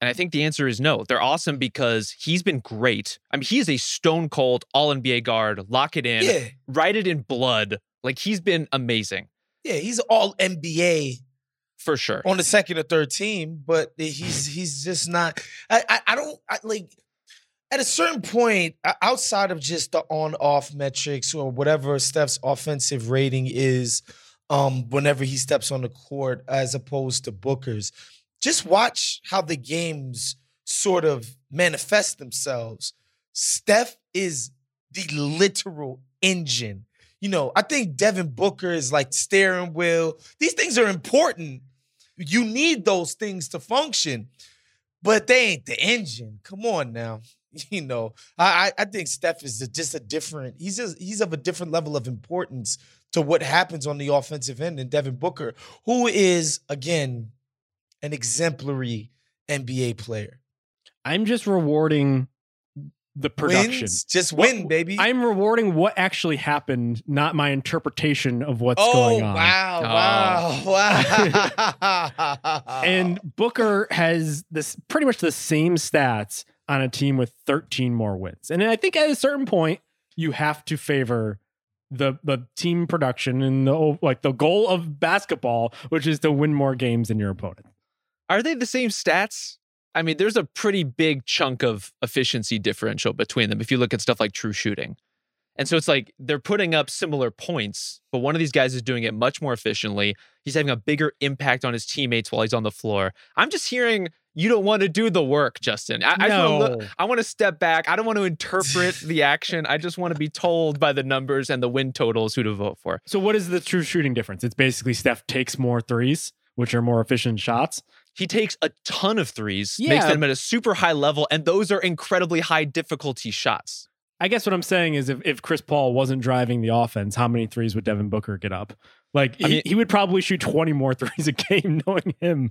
And I think the answer is no. They're awesome because he's been great. I mean, he is a stone cold all NBA guard. Lock it in, Yeah. write it in blood. Like he's been amazing Yeah, he's all NBA for sure. on the second or third team, but he's he's just not. I I, I don't I, like. At a certain point, outside of just the on-off metrics or whatever Steph's offensive rating is, um, whenever he steps on the court, as opposed to Booker's, just watch how the games sort of manifest themselves. Steph is the literal engine. You know, I think Devin Booker is like steering wheel. These things are important. You need those things to function, but they ain't the engine. Come on now. You know, I I I think Steph is just a different. He's just he's of a different level of importance to what happens on the offensive end than Devin Booker, who is again an exemplary NBA player. I'm just rewarding the production. Wins, just What- win, baby. I'm rewarding what actually happened, not my interpretation of what's oh going on. wow, oh. wow, wow! And Booker has this pretty much the same stats on a team with 13 more wins. And I think at a certain point, you have to favor the the team production and the like the goal of basketball, which is to win more games than your opponent. Are they the same stats? I mean, there's a pretty big chunk of efficiency differential between them if you look at stuff like true shooting. And so it's like they're putting up similar points, but one of these guys is doing it much more efficiently. He's having a bigger impact on his teammates while he's on the floor. I'm just hearing you don't want to do the work, Justin. I, I, wanna look- No. I want to step back. I don't want to interpret the action. I just want to be told by the numbers and the win totals who to vote for. So what is the true shooting difference? It's basically Steph takes more threes, which are more efficient shots. He takes a ton of threes, makes them at a super high level, and those are incredibly high difficulty shots. I guess what I'm saying is if, if Chris Paul wasn't driving the offense, how many threes would Devin Booker get up? Like I he, mean- he would probably shoot 20 more threes a game knowing him.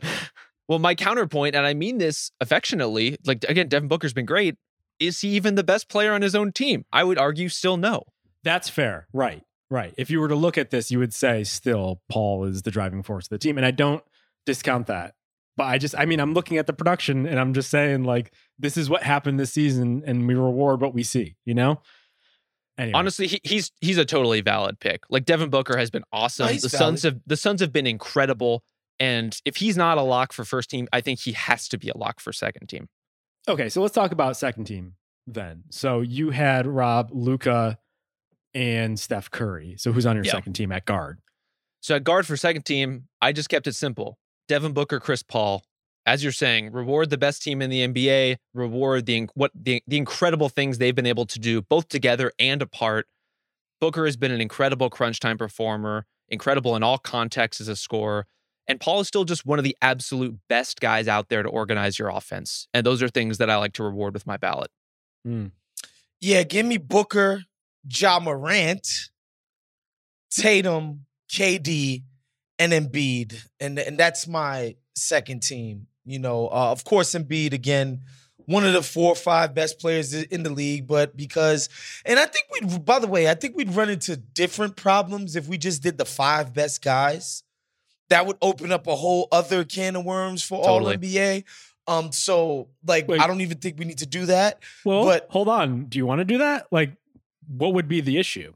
Well, my counterpoint, and I mean this affectionately, like again, Devin Booker's been great. Is he even the best player on his own team? I would argue still no. That's fair. Right. Right. If you were to look at this, you would say still Paul is the driving force of the team. And I don't discount that. But I just, I mean, I'm looking at the production and I'm just saying, like, this is what happened this season and we reward what we see, you know? Anyway. Honestly, he, he's he's a totally valid pick. Like Devin Booker has been awesome. No, he's the Suns have the Suns have been incredible. And if he's not a lock for first team, I think he has to be a lock for second team. Okay, so let's talk about second team then. So you had Rob, Luka, and Steph Curry. So who's on your Yeah. second team at guard? So at guard for second team, I just kept it simple. Devin Booker, Chris Paul. As you're saying, reward the best team in the NBA, reward the what the, the incredible things they've been able to do both together and apart. Booker has been an incredible crunch time performer, incredible in all contexts as a scorer. And Paul is still just one of the absolute best guys out there to organize your offense. And those are things that I like to reward with my ballot. Yeah, give me Booker, Ja Morant, Tatum, KD, and Embiid, and and that's my second team. You know, uh, of course, Embiid again, one of the four or five best players in the league, but because, and I think we'd, by the way, I think we'd run into different problems if we just did the five best guys. That would open up a whole other can of worms for Totally. all NBA. Um, so like, Wait. I don't even think we need to do that. Well, But- hold on. Do you want to do that? Like, what would be the issue?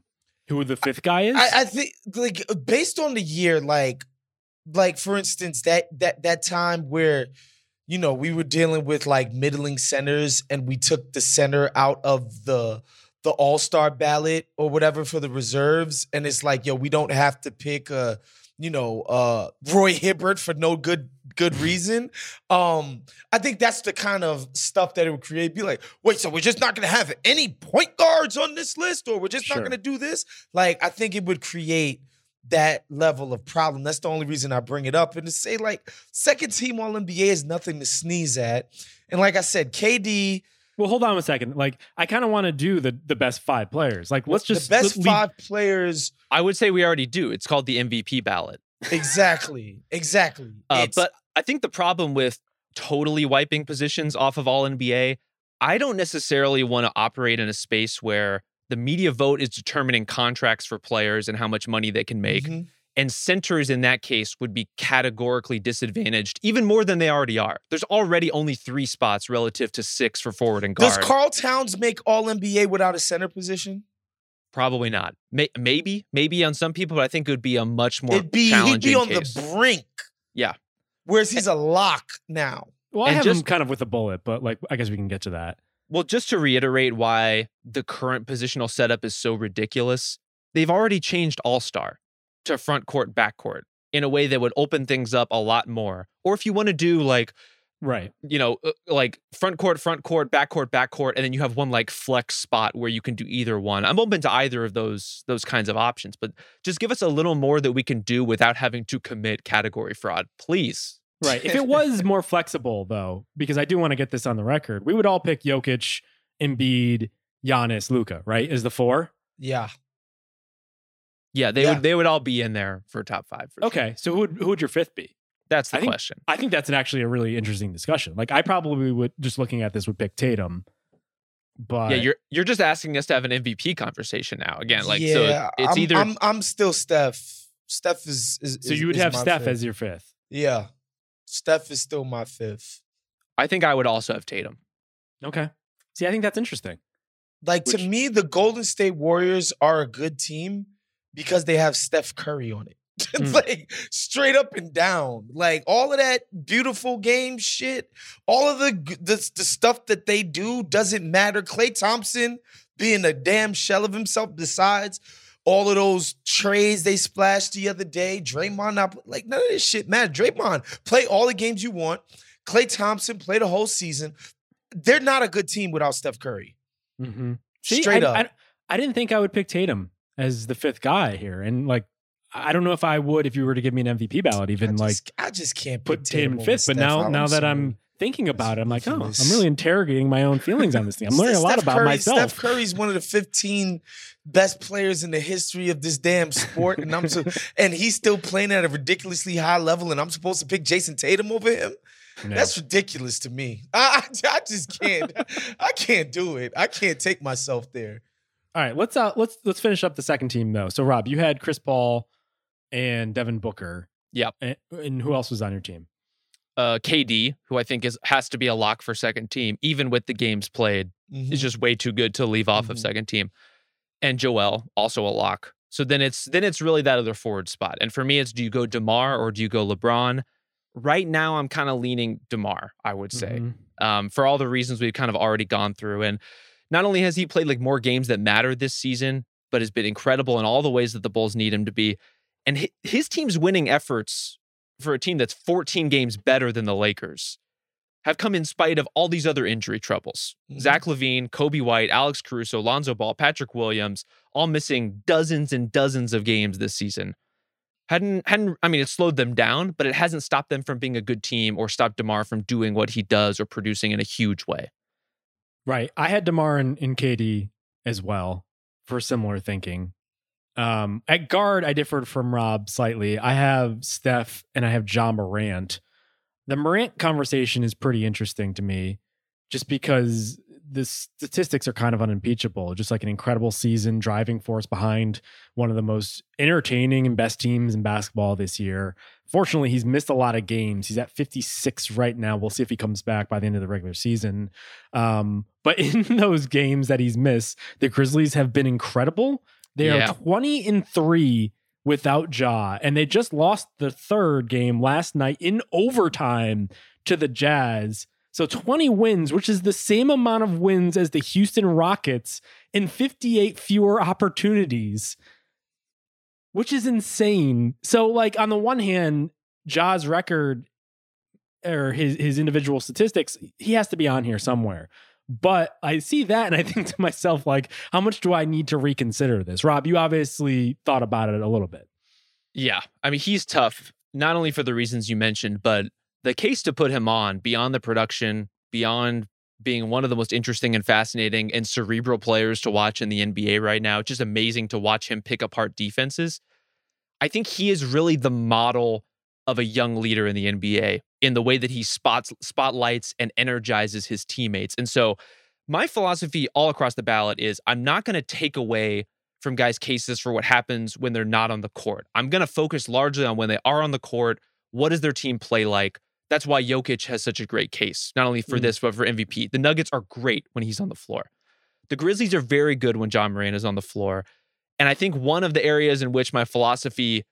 Who the fifth guy is? I, I think like based on the year, like like for instance, that that that time where you know, we were dealing with like middling centers and we took the center out of the the all-star ballot or whatever for the reserves. And it's like, yo, we don't have to pick a, you know, uh Roy Hibbert for no good good reason. Um, I think that's the kind of stuff that it would create. Be like, wait, so we're just not gonna have any point guards on this list, or we're just Sure. not gonna do this? Like, I think it would create that level of problem. That's the only reason I bring it up. And to say like second team all NBA is nothing to sneeze at. And like I said, KD, Well, hold on a second. Like, I kind of want to do the the best five players. Like, let's just the best leave- five players. I would say we already do. It's called the MVP ballot. Exactly. Exactly. Uh, but I think the problem with totally wiping positions off of all NBA, I don't necessarily want to operate in a space where the media vote is determining contracts for players and how much money they can make. Mhm. And centers in that case would be categorically disadvantaged, even more than they already are. There's already only three spots relative to six for forward and guard. Does Karl Towns make all NBA without a center position? Probably not. May- maybe, maybe on some people, but I think it would be a much more It'd be he'd be on case. the brink. Yeah. Whereas he's a lock now. Well, I and have him just- kind of with a bullet, but like, I guess we can get to that. Well, just to reiterate why the current positional setup is so ridiculous, they've already changed All Star to front court, back court in a way that would open things up a lot more. Or if you want to do like, Right. you know, uh, like front court, front court, back court, back court, and then you have one like flex spot where you can do either one. I'm open to either of those those kinds of options, but just give us a little more that we can do without having to commit category fraud, please. Right. If it was more flexible, though, because I do want to get this on the record, we would all pick Jokic, Embiid, Giannis, Luka, right? Is the four? Yeah. Yeah, they Yeah. would they would all be in there for top five. For sure. Okay. So who would, who would your fifth be? that's the I think- question. I think that's an actually a really interesting discussion. Like, I probably would, just looking at this, would pick Tatum. But Yeah, you're you're just asking us to have an MVP conversation now. Again, like so Yeah, it's I'm, either I'm I'm still Steph. Steph is, is so you would have Steph fifth. as your fifth. Yeah. Steph is still my fifth. I think I would also have Tatum. Okay. See, I think that's interesting. Like Which- to me, the Golden State Warriors are a good team because they have Steph Curry on it. It's Mm. like straight up and down. Like all of that beautiful game shit, all of the, the the stuff that they do doesn't matter. Klay Thompson being a damn shell of himself. Besides all of those trays they splashed the other day, Draymond not like none of this shit matters. Draymond play all the games you want. Klay Thompson play the whole season. They're not a good team without Steph Curry. Mm-hmm. Straight I, up. I, I didn't think I would pick Tatum as the fifth guy here. And like, I don't know if I would if you were to give me an MVP ballot, even I like I just can't put Tatum in fifth. But now, now that. I'm thinking about it, I'm like, oh, I'm really interrogating my own feelings on this thing. I'm learning a lot Steph about Curry, myself. Steph Curry's one of the 15 best players in the history of this damn sport, and I'm so, and he's still playing at a ridiculously high level, and I'm supposed to pick Jayson Tatum over him. Yeah. That's ridiculous to me. I, I, I just can't. I can't do it. I can't take myself there. All right, let's uh let's let's finish up the second team though. So Rob, you had Chris Paul and Devin Booker. Yep. And, and who else was on your team? Uh, KD, who I think is has to be a lock for second team, even with the games played, Mhm. is just way too good to leave off of Mhm. second team. And Joel, also a lock. So then it's then it's really that other forward spot. And for me, it's do you go Demar or do you go LeBron? Right now, I'm kind of leaning Demar. I would say. Mhm. um, for all the reasons we've kind of already gone through. And not only has he played like more games that matter this season, but has been incredible in all the ways that the Bulls need him to be. And his team's winning efforts for a team that's 14 games better than the Lakers have come in spite of all these other injury troubles. Mhm. Zach LaVine, Coby White, Alex Caruso, Lonzo Ball, Patrick Williams, all missing dozens and dozens of games this season. Hadn't hadn't I mean it slowed them down, but it hasn't stopped them from being a good team or stopped DeMar from doing what he does or producing in a huge way. Right. I had Demar and, and KD as well for similar thinking. Um, at guard, I differed from Rob slightly. I have Steph and I have John Morant. The Morant conversation is pretty interesting to me just because the statistics are kind of unimpeachable. Just like an incredible season, driving force behind one of the most entertaining and best teams in basketball this year. Fortunately, he's missed a lot of games. He's at 56 right now. We'll see if he comes back by the end of the regular season. Um, but in those games that he's missed, the Grizzlies have been incredible. They Yeah. are 20 and 3 without Ja, and they just lost the third game last night in overtime to the Jazz. So 20 wins, which is the same amount of wins as the Houston Rockets in 58 fewer opportunities, which is insane. So, like, on the one hand, Ja's record or his, his individual statistics, he has to be on here somewhere. But I see that and I think to myself, like, how much do I need to reconsider this? Rob, you obviously thought about it a little bit. Yeah. I mean, he's tough, not only for the reasons you mentioned, but the case to put him on beyond the production, beyond being one of the most interesting and fascinating and cerebral players to watch in the NBA right now. It's just amazing to watch him pick apart defenses. I think he is really the model of a young leader in the NBA in the way that he spots spotlights and energizes his teammates. And so my philosophy all across the ballot is I'm not going to take away from guys' cases for what happens when they're not on the court. I'm going to focus largely on when they are on the court. What does their team play like? That's why Jokic has such a great case, not only for mm. this, but for MVP. The Nuggets are great when he's on the floor. The Grizzlies are very good when John Moran is on the floor. And I think one of the areas in which my philosophy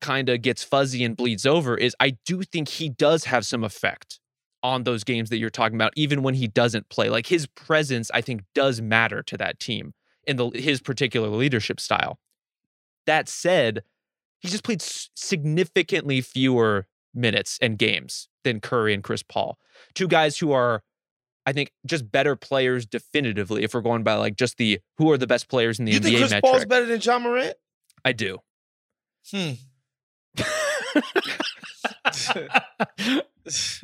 kind of gets fuzzy and bleeds over is I do think he does have some effect on those games that you're talking about, even when he doesn't play. Like his presence, I think, does matter to that team in the his particular leadership style. That said, he just played significantly fewer minutes and games than Curry and Chris Paul. Two guys who are, I think, just better players definitively. If we're going by like just the who are the best players in the you NBA think Chris metric. Paul's better than Ja Morant? I do. Hmm.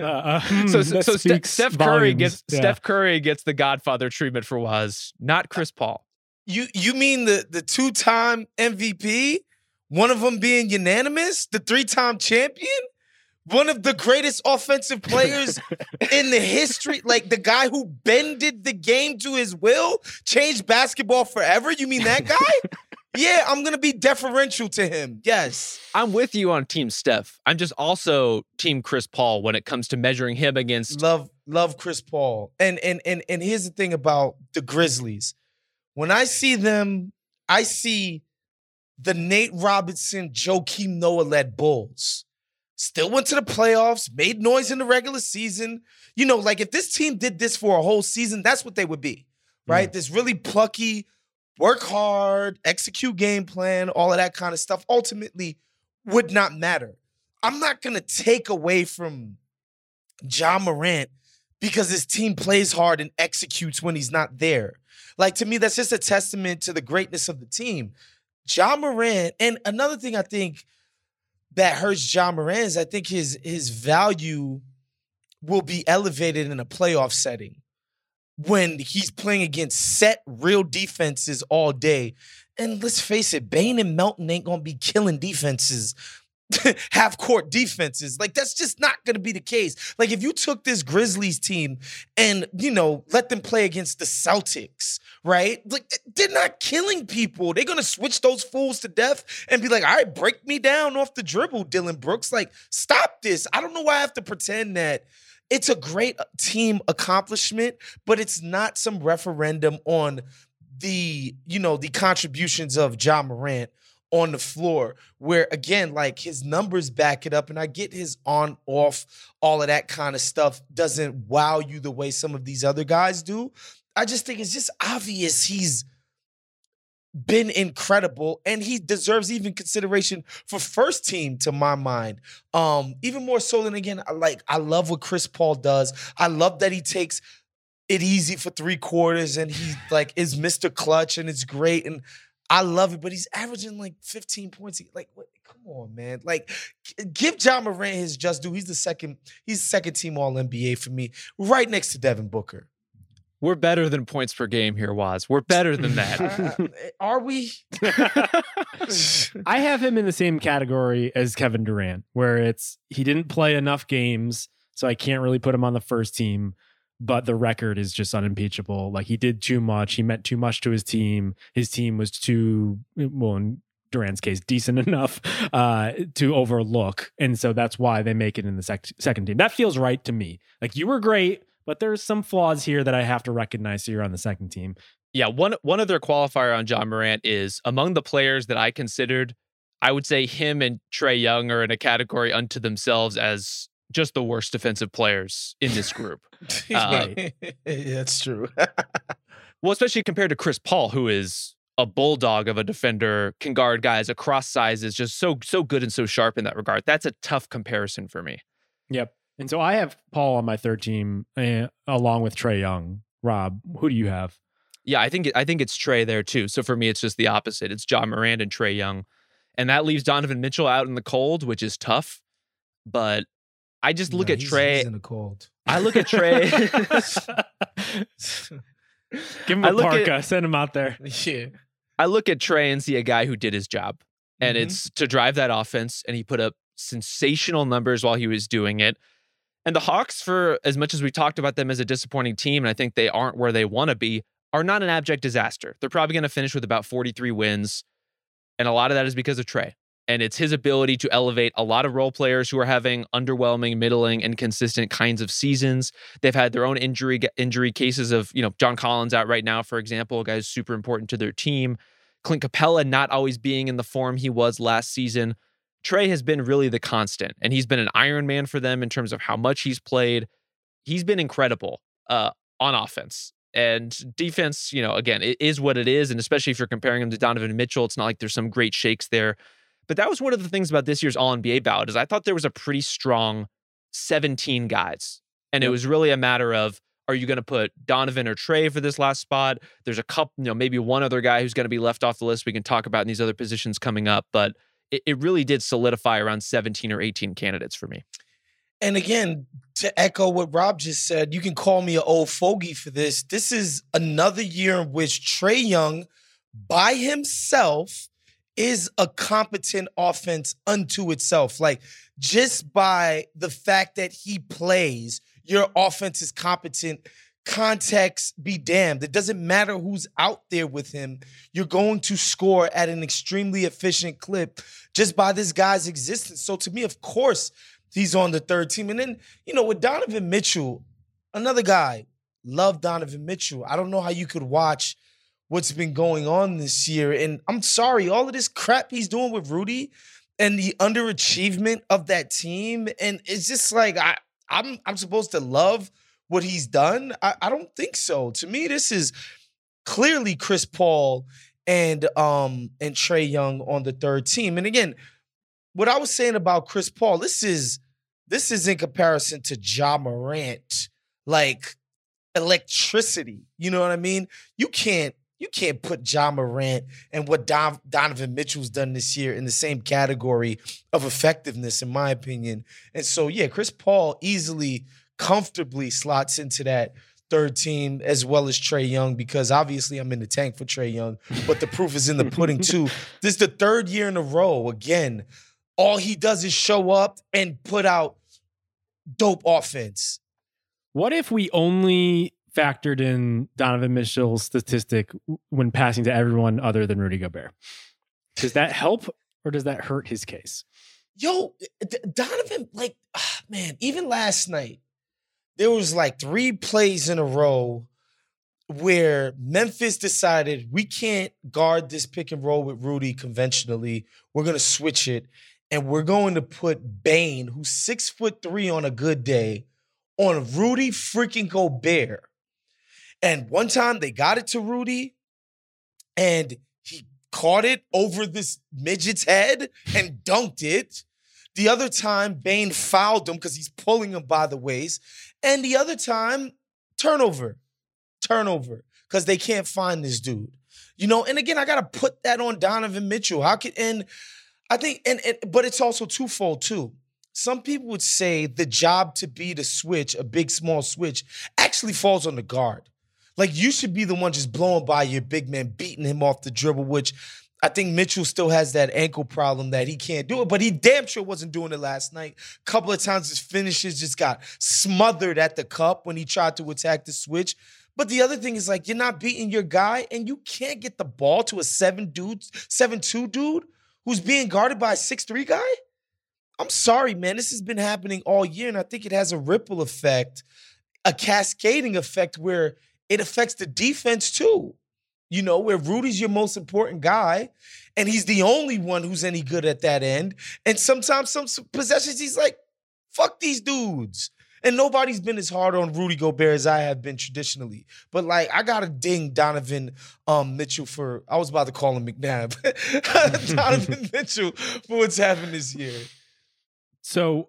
Uh, so so, so Steph, Steph Curry volumes. gets Yeah. Steph Curry gets the Godfather treatment for was not Chris Paul. You you mean the the two time MVP? One of them being unanimous, the three time champion, one of the greatest offensive players in the history, like the guy who bended the game to his will, changed basketball forever. You mean that guy? yeah, I'm gonna be deferential to him. Yes. I'm with you on Team Steph. I'm just also Team Chris Paul when it comes to measuring him against. Love love Chris Paul. And and and and here's the thing about the Grizzlies. When I see them, I see the Nate Robinson, Joakim Noah led Bulls. Still went to the playoffs, made noise in the regular season. You know, like if this team did this for a whole season, that's what they would be, right? Mm. This really plucky, work hard, execute game plan, all of that kind of stuff ultimately would not matter. I'm not going to take away from John Morant because his team plays hard and executes when he's not there. Like to me, that's just a testament to the greatness of the team. John Morant, and another thing I think that hurts John Morant is I think his his value will be elevated in a playoff setting when he's playing against set real defenses all day. And let's face it, Bane and Melton ain't gonna be killing defenses half court defenses. Like that's just not going to be the case. Like if you took this Grizzlies team and, you know, let them play against the Celtics, right? Like they're not killing people. They're going to switch those fools to death and be like, "All right, break me down off the dribble, Dillon Brooks." Like, stop this. I don't know why I have to pretend that it's a great uh, team accomplishment, but it's not some referendum on the, you know, the contributions of John Morant on the floor where again like his numbers back it up and i get his on off all of that kind of stuff doesn't wow you the way some of these other guys do. I just think it's just obvious he's been incredible and he deserves even consideration for first team to my mind. Um even more so than again I like i love what chris paul does. I love that he takes it easy for three quarters and he like is mr clutch and it's great and I love it, but he's averaging like 15 points. Like, what, come on, man. Like, give John Morant his just due. He's the second, he's second team all NBA for me, right next to Devin Booker. We're better than points per game here, Wos. We're better than that. Uh, are we? I have him in the same category as Kevin Durant, where it's he didn't play enough games, so I can't really put him on the first team. But the record is just unimpeachable. Like he did too much. He meant too much to his team. His team was too well in Durant's case decent enough uh, to overlook, and so that's why they make it in the sec- second team. That feels right to me. Like you were great, but there's some flaws here that I have to recognize. So you're on the second team. yeah, one one other qualifier on John Morant is among the players that I considered, I would say him and Trae Young are in a category unto themselves as just the worst defensive players in this group. Uh, yeah, that's true. well, especially compared to Chris Paul, who is a bulldog of a defender, can guard guys across sizes, just so so good and so sharp in that regard. That's a tough comparison for me. Yep. And so I have Paul on my third team uh, along with Trae Young. Rob, who do you have? Yeah, I think I think it's Trae there too. So for me, it's just the opposite. It's John Morant and Trae Young, and that leaves Donovan Mitchell out in the cold, which is tough. But I just look No, at he's- Trae. he's in the cold. I look at Trae. Give him a look at- parka. Send him out there. yeah. I look at Trae and see a guy who did his job, and Mhm. it's to drive that offense, and he put up sensational numbers while he was doing it. And the Hawks, for as much as we talked about them as a disappointing team, and I think they aren't where they want to be, are not an abject disaster. They're probably going to finish with about 43 wins, and a lot of that is because of Trae. And it's his ability to elevate a lot of role players who are having underwhelming, middling, inconsistent kinds of seasons. They've had their own injury injury cases of, you know, John Collins out right now, for example, a guy who's super important to their team. Clint Capela not always being in the form he was last season. Trae has been really the constant, and he's been an Iron Man for them in terms of how much he's played. He's been incredible uh, on offense. And defense, you know, again, it is what it is. And especially if you're comparing him to Donovan Mitchell, it's not like there's some great shakes there. But that was one of the things about this year's All NBA ballot is I thought there was a pretty strong 17 guys. And it was really a matter of are you going to put Donovan or Trae for this last spot? There's a couple, you know, maybe one other guy who's going to be left off the list we can talk about in these other positions coming up. But it, it really did solidify around 17 or 18 candidates for me. And again, to echo what Rob just said, you can call me an old fogey for this. This is another year in which Trae Young, by himself, is a competent offense unto itself. Like just by the fact that he plays, your offense is competent. Context be damned. It doesn't matter who's out there with him. You're going to score at an extremely efficient clip just by this guy's existence. So to me, of course, he's on the third team. And then, you know, with Donovan Mitchell, another guy, love Donovan Mitchell. I don't know how you could watch what's been going on this year. And I'm sorry, all of this crap he's doing with Rudy and the underachievement of that team. And it's just like I I'm I'm supposed to love what he's done. I, I don't think so. To me, this is clearly Chris Paul and um and Trae Young on the third team. And again, what I was saying about Chris Paul, this is this is in comparison to Ja Morant, like electricity. You know what I mean? You can't you can't put Ja Morant and what Don, Donovan Mitchell's done this year in the same category of effectiveness, in my opinion. And so, yeah, Chris Paul easily, comfortably slots into that third team as well as Trae Young because obviously I'm in the tank for Trae Young, but the proof is in the pudding too. This is the third year in a row. Again, all he does is show up and put out dope offense. What if we only factored in Donovan Mitchell's statistic when passing to everyone other than Rudy Gobert? Does that help or does that hurt his case? Yo, D- Donovan, like, ah, man, even last night, there was like three plays in a row where Memphis decided we can't guard this pick and roll with Rudy conventionally. We're gonna switch it, and we're going to put Bane, who's six foot three on a good day, on Rudy freaking Gobert. And one time they got it to Rudy, and he caught it over this midget's head and dunked it. The other time, Bane fouled him because he's pulling him by the waist. And the other time, turnover, turnover, because they can't find this dude. You know, and again, I gotta put that on Donovan Mitchell. How can and I think and, and but it's also twofold too. Some people would say the job to be the switch, a big small switch, actually falls on the guard. Like you should be the one just blowing by your big man, beating him off the dribble, which I think Mitchell still has that ankle problem that he can't do it, but he damn sure wasn't doing it last night. A couple of times his finishes just got smothered at the cup when he tried to attack the switch. But the other thing is like you're not beating your guy, and you can't get the ball to a seven dude, seven two dude who's being guarded by a six three guy. I'm sorry, man. This has been happening all year, and I think it has a ripple effect, a cascading effect where it affects the defense too. You know, where Rudy's your most important guy, and he's the only one who's any good at that end. And sometimes some possessions, he's like Fuck these dudes. And nobody's been as hard on Rudy Gobert as I have been traditionally. But like, I gotta ding Donovan um, Mitchell for I was about to call him McNabb. Donovan Mitchell for what's happened this year. So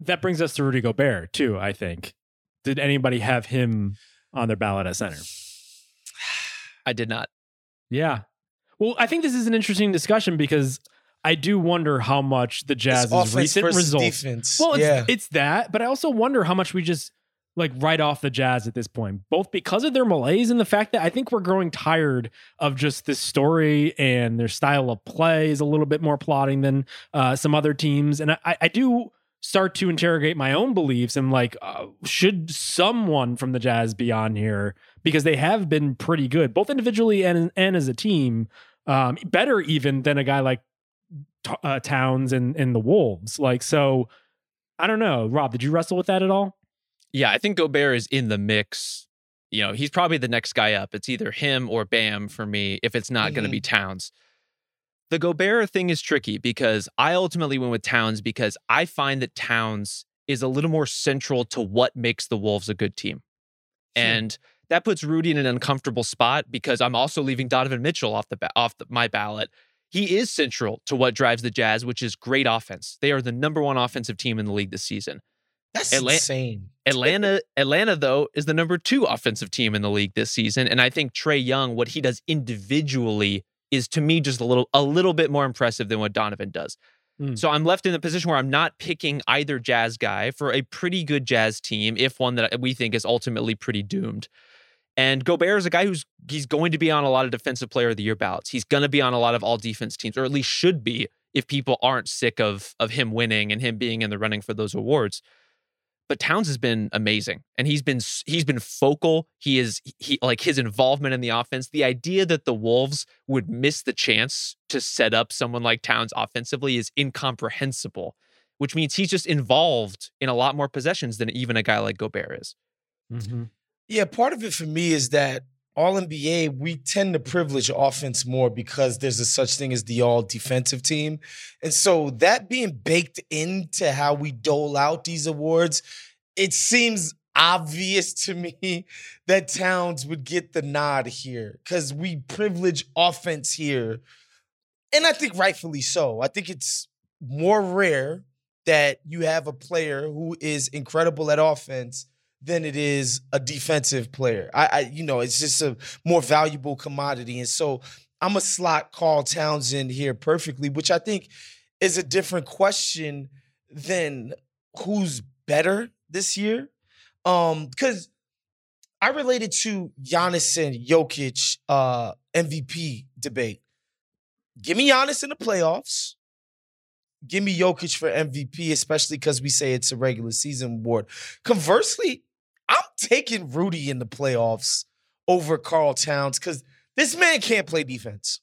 that brings us to Rudy Gobert too. I think. Did anybody have him on their ballot at center? I did not. Yeah. Well, I think this is an interesting discussion because I do wonder how much the It's Jazz's recent results. defense. Well, it's, yeah. it's that, but I also wonder how much we just like write off the Jazz at this point, both because of their malaise and the fact that I think we're growing tired of just this story and their style of play is a little bit more plotting than uh, some other teams. And I, I do start to interrogate my own beliefs and like, uh, should someone from the Jazz be on here because they have been pretty good, both individually and and as a team, um, better even than a guy like T- uh, Towns and and the Wolves. Like so. I don't know. Rob, did you wrestle with that at all? Yeah, I think Gobert is in the mix. You know, he's probably the next guy up. It's either him or Bam for me if it's not going to be Towns. The Gobert thing is tricky because I ultimately went with Towns because I find that Towns is a little more central to what makes the Wolves a good team. And that puts Rudy in an uncomfortable spot because I'm also leaving Donovan Mitchell off the ba- off the, my ballot. He is central to what drives the Jazz, which is great offense. They are the number one offensive team in the league this season. That's Atla- insane. Atlanta, Atlanta though is the number two offensive team in the league this season, and I think Trae Young, what he does individually, is to me just a little a little bit more impressive than what Donovan does. Hmm. So I'm left in the position where I'm not picking either Jazz guy for a pretty good Jazz team, if one that we think is ultimately pretty doomed. And Gobert is a guy who's he's going to be on a lot of defensive player of the year ballots. He's going to be on a lot of all defense teams, or at least should be, if people aren't sick of of him winning and him being in the running for those awards but Towns has been amazing and he's been he's been focal. He is he like his involvement in the offense. The idea that the Wolves would miss the chance to set up someone like Towns offensively is incomprehensible, which means he's just involved in a lot more possessions than even a guy like Gobert is. Mm-hmm. Yeah, part of it for me is that all NBA, we tend to privilege offense more because there's a such thing as the all defensive team. And so that being baked into how we dole out these awards, it seems obvious to me that Towns would get the nod here because we privilege offense here. And I think rightfully so. I think it's more rare that you have a player who is incredible at offense than it is a defensive player. I, I, you know, it's just a more valuable commodity. And so I'm a slot Karl Townsend here perfectly, which I think is a different question than who's better this year. Um, because I related to Giannis and Jokic uh MVP debate. Give me Giannis in the playoffs. Give me Jokic for MVP, especially because we say it's a regular season award. Conversely, I'm taking Rudy in the playoffs over Karl Towns because this man can't play defense.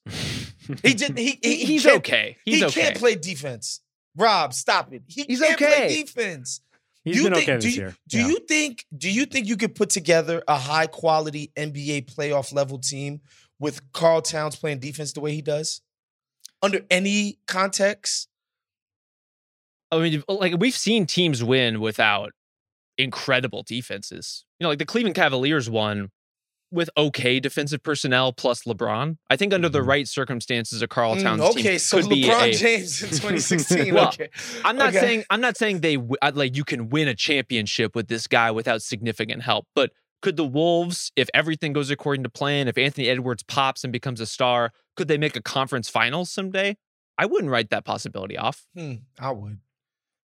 He did. He, he, he he's okay. He's he okay. can't play defense. Rob, stop it. He He's can't play okay. defense. He's Do you been think- okay do this you- year. Do Yeah. you think? Do you think you could put together a high quality NBA playoff level team with Karl Towns playing defense the way he does, under any context? I mean, like we've seen teams win without incredible defenses. You know, like the Cleveland Cavaliers won with okay defensive personnel plus LeBron. I think under the Mhm. right circumstances, a Karl Mm, Towns okay, team so could be LeBron a. James in 2016. Well, okay, I'm not Okay. saying I'm not saying they like you can win a championship with this guy without significant help, but could the Wolves, if everything goes according to plan, if Anthony Edwards pops and becomes a star, could they make a conference finals someday? I wouldn't write that possibility off. Hmm, I would.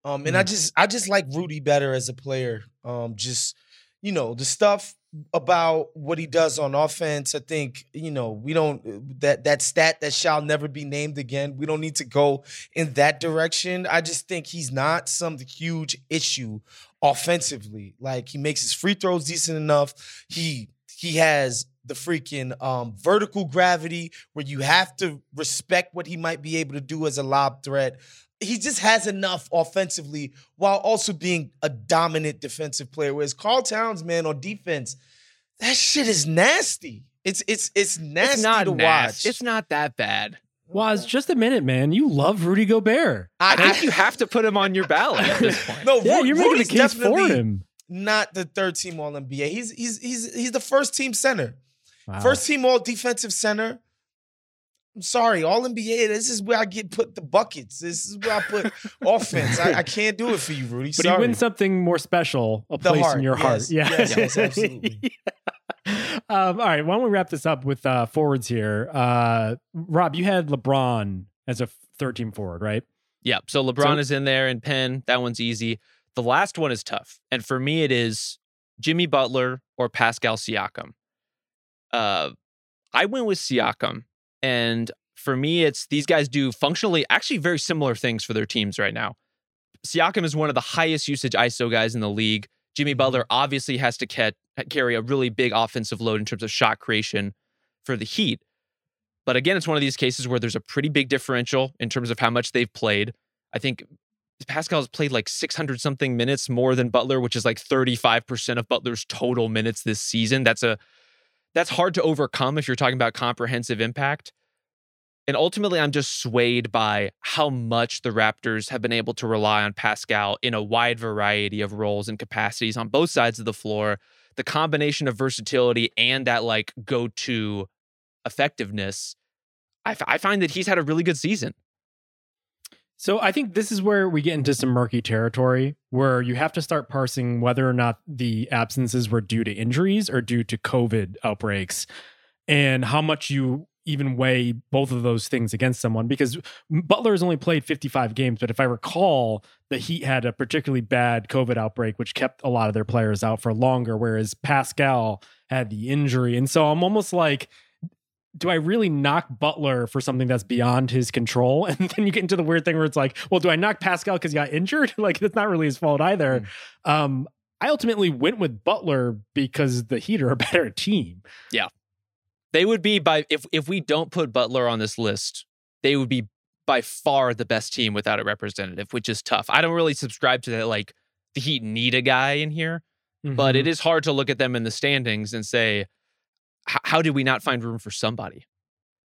Um, and I just I just like Rudy better as a player. Um, just you know the stuff about what he does on offense. I think you know we don't that that stat that shall never be named again. We don't need to go in that direction. I just think he's not some huge issue offensively. Like he makes his free throws decent enough. He he has the freaking um, vertical gravity where you have to respect what he might be able to do as a lob threat. He just has enough offensively while also being a dominant defensive player. Whereas Karl Towns, man, on defense, that shit is nasty. It's it's it's nasty it's not to nas- watch. It's not that bad. Was just a minute, man. You love Rudy Gobert. I I, think you have to put him on your ballot at this point. no, Yeah, Ru- you're making Rudy's the case for definitely him. Not the third team All NBA. He's he's he's he's the first team center. Wow. First team all defensive center. I'm sorry, all NBA. This is where I get put the buckets. This is where I put offense. I, I can't do it for you, Rudy. but sorry. he wins something more special, a The place heart, in your heart. yes. Yeah, Yes, yes, absolutely. um, all right, why don't we wrap this up with uh, forwards here? Uh, Rob, you had LeBron as a third team forward, right? Yeah. So LeBron So- is in there and Penn. That one's easy. The last one is tough. And for me, it is Jimmy Butler or Pascal Siakam. Uh, I went with Siakam. And for me, it's these guys do functionally actually very similar things for their teams right now. Siakam is one of the highest usage ISO guys in the league. Jimmy mm-hmm. Butler obviously has to ca- carry a really big offensive load in terms of shot creation for the Heat. But again, it's one of these cases where there's a pretty big differential in terms of how much they've played. I think Pascal has played like 600 something minutes more than Butler, which is like 35% of Butler's total minutes this season. That's a that's hard to overcome if you're talking about comprehensive impact. And ultimately, I'm just swayed by how much the Raptors have been able to rely on Pascal in a wide variety of roles and capacities on both sides of the floor. The combination of versatility and that like go to effectiveness, I, f- I find that he's had a really good season. So I think this is where we get into some murky territory where you have to start parsing whether or not the absences were due to injuries or due to COVID outbreaks and how much you even weigh both of those things against someone because Butler has only played 55 games, but if I recall, the Heat had a particularly bad COVID outbreak, which kept a lot of their players out for longer, whereas Pascal had the injury. And so I'm almost like, do I really knock Butler for something that's beyond his control? And then you get into the weird thing where it's like, well, do I knock Pascal because he got injured? like that's not really his fault either. Um, I ultimately went with Butler because the Heat are a better team. Yeah. They would be by if if we don't put Butler on this list, they would be by far the best team without a representative, which is tough. I don't really subscribe to that like the Heat need a guy in here, but Mhm. it is hard to look at them in the standings and say "H- how did we not find room for somebody?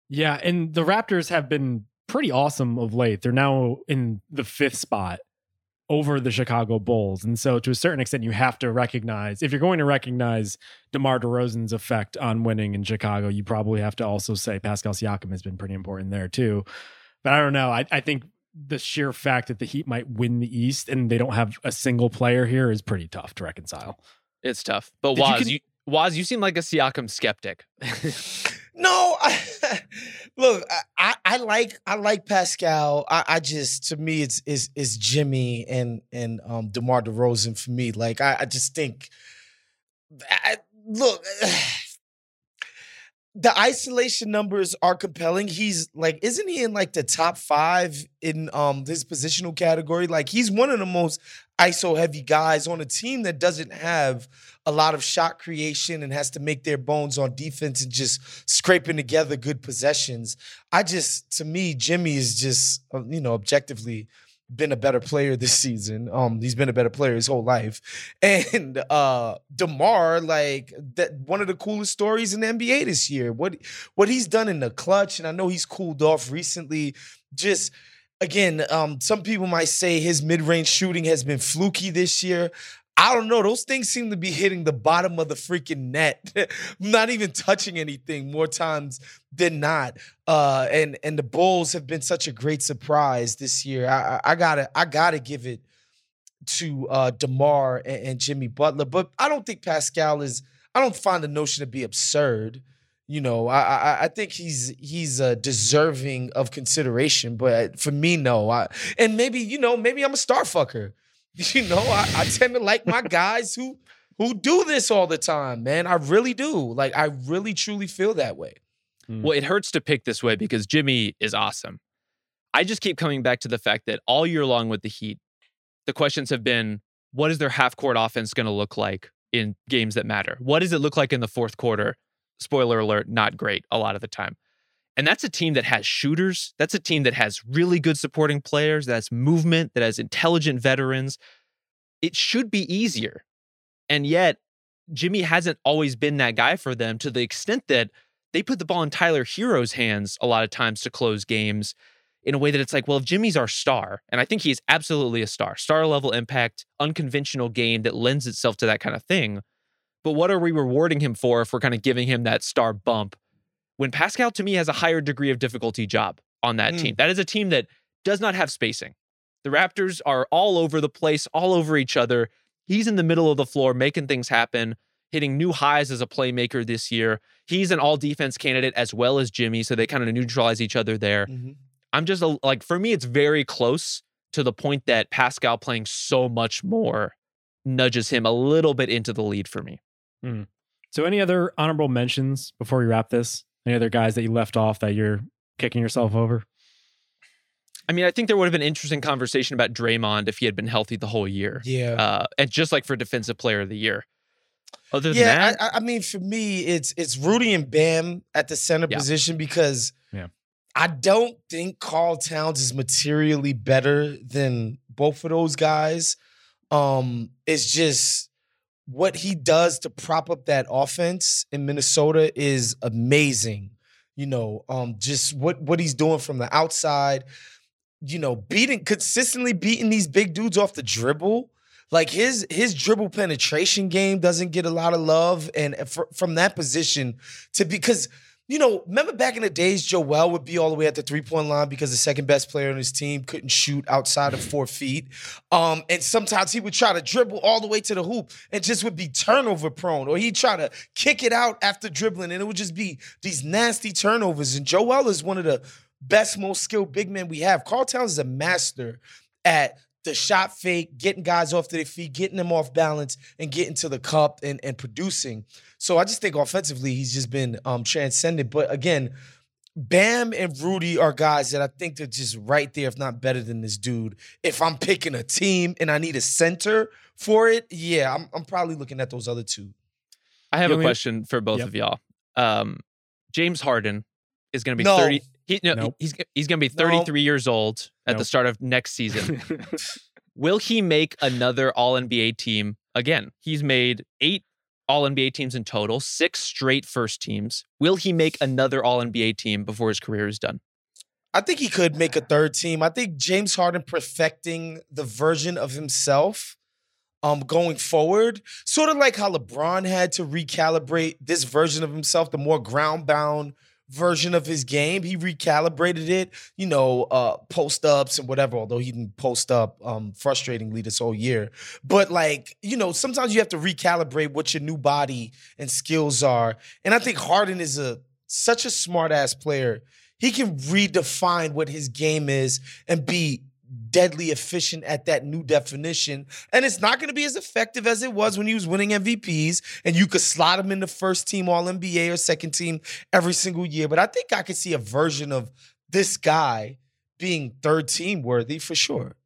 yeah, and the Raptors have been pretty awesome of late. They're now in the fifth spot over the Chicago Bulls. And so to a certain extent, you have to recognize if you're going to recognize DeMar DeRozan's effect on winning in Chicago, you probably have to also say Pascal Siakam has been pretty important there too. But I don't know. I, I think the sheer fact that the Heat might win the East and they don't have a single player here is pretty tough to reconcile. It's tough. But Did you Wos, you, Wos, you seem like a Siakam skeptic. No, I, look, I- I, like I like Pascal. I, I just to me it's is is Jimmy and and um DeMar DeRozan for me. Like I, I just think I, look the isolation numbers are compelling. He's like, isn't he in like the top five in um his positional category? Like he's one of the most ISO heavy guys on a team that doesn't have a lot of shot creation and has to make their bones on defense and just scraping together good possessions. I just, to me, Jimmy is just, uh, you know, objectively been a better player this season. Um, he's been a better player his whole life. And uh DeMar, like that one of the coolest stories in the NBA this year. What what he's done in the clutch, and I know he's cooled off recently. Just again, um, some people might say his mid-range shooting has been fluky this year. I don't know. Those things seem to be hitting the bottom of the freaking net, not even touching anything more times than not. Uh, and and the Bulls have been such a great surprise this year. I, I, gotta I gotta give it to uh, DeMar and, and Jimmy Butler, but I don't think Pascal is. I don't find the notion to be absurd. You know, I I, I think he's he's uh, deserving of consideration, but for me, no. I, and maybe you know, maybe I'm a star fucker. You know, I, I tend to like my guys who who do this all the time, man. I really do. Like, I really truly feel that way. Hmm. Well, it hurts to pick this way because Jimmy is awesome. I just keep coming back to the fact that all year long with the Heat, the questions have been what is their half court offense going to look like in games that matter? What does it look like in the fourth quarter? Spoiler alert, not great a lot of the time. And that's a team that has shooters. That's a team that has really good supporting players, that has movement, that has intelligent veterans. It should be easier. And yet, Jimmy hasn't always been that guy for them to the extent that they put the ball in Tyler Herro's hands a lot of times to close games in a way that it's like, well, if Jimmy's our star, and I think he's absolutely a star, star level impact, unconventional game that lends itself to that kind of thing. But what are we rewarding him for if we're kind of giving him that star bump? When Pascal to me has a higher degree of difficulty job on that Mm. team. That is a team that does not have spacing. The Raptors are all over the place, all over each other. He's in the middle of the floor making things happen, hitting new highs as a playmaker this year. He's an all defense candidate as well as Jimmy, so they kind of neutralize each other there. Mhm. I'm just a, like, for me, it's very close to the point that Pascal playing so much more nudges him a little bit into the lead for me. So, any other honorable mentions before we wrap this? Any other guys that you left off that you're kicking yourself over? I mean, I think there would have been an interesting conversation about Draymond if he had been healthy the whole year. Yeah. Uh, and just like for defensive player of the year. Other than yeah, that, I, I- I mean, for me, it's it's Rudy and Bam at the center Yeah. position because Yeah. I don't think Karl Towns is materially better than both of those guys. Um, it's just what he does to prop up that offense in Minnesota is amazing. You know, um, just what what he's doing from the outside. You know, beating consistently beating these big dudes off the dribble. Like his his dribble penetration game doesn't get a lot of love, and fr- from that position to because you know, remember back in the days, Joel would be all the way at the three point line because the second best player on his team couldn't shoot outside of four feet. Um, and sometimes he would try to dribble all the way to the hoop and just would be turnover prone, or he'd try to kick it out after dribbling, and it would just be these nasty turnovers. And Joel is one of the best, most skilled big men we have. Karl Towns is a master at the shot fake, getting guys off to their feet, getting them off balance, and getting to the cup and, and producing. So I just think offensively, he's just been um, transcendent. But again, Bam and Rudy are guys that I think they're just right there, if not better than this dude. If I'm picking a team and I need a center for it, yeah, I'm, I'm probably looking at those other two. I have The a only- question for both Yep. of y'all. Um, James Harden is going to be No. 30. He, no, Nope. he's he's going to be No. 33 years old at the start of next season. Will he make another All NBA team again? He's made eight All NBA teams in total, six straight first teams. Will he make another All NBA team before his career is done? I think he could make a third team. I think James Harden perfecting the version of himself um going forward, sort of like how LeBron had to recalibrate this version of himself, the more ground bound version of his game. He recalibrated it, you know, uh post ups and whatever, although he didn't post up um frustratingly this whole year. But like, you know, sometimes you have to recalibrate what your new body and skills are. And I think Harden is a such a smart ass player he can redefine what his game is and be deadly efficient at that new definition. And it's not going to be as effective as it was when he was winning MVPs and you could slot him in the first team All NBA or second team every single year. But I think I could see a version of this guy being third team worthy for sure.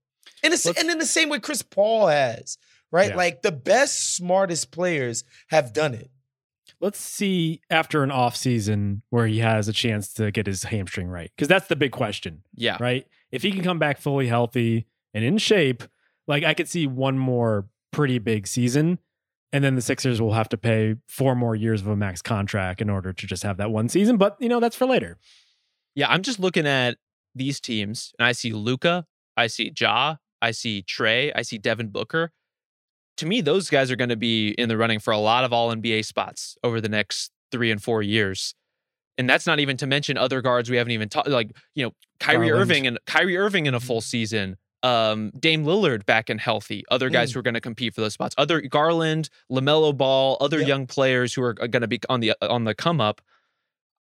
And, it's, and in the same way Chris Paul has, right? Yeah. Like the best, smartest players have done it. Let's see after an off season where he has a chance to get his hamstring right. Because that's the big question, Yeah. right? If he can come back fully healthy and in shape, like I could see one more pretty big season. And then the Sixers will have to pay four more years of a max contract in order to just have that one season. But, you know, that's for later. Yeah, I'm just looking at these teams and I see Luka, I see Ja, I see Trae, I see Devin Booker. To me, those guys are going to be in the running for a lot of all NBA spots over the next three and four years. And that's not even to mention other guards we haven't even talked like, you know, Kyrie Garland. Irving and Kyrie Irving in a full season. Um, Dame Lillard back and healthy. Other guys Mm. who are going to compete for those spots. Other Garland, LaMelo Ball, other Yep. young players who are going to be on the on the come up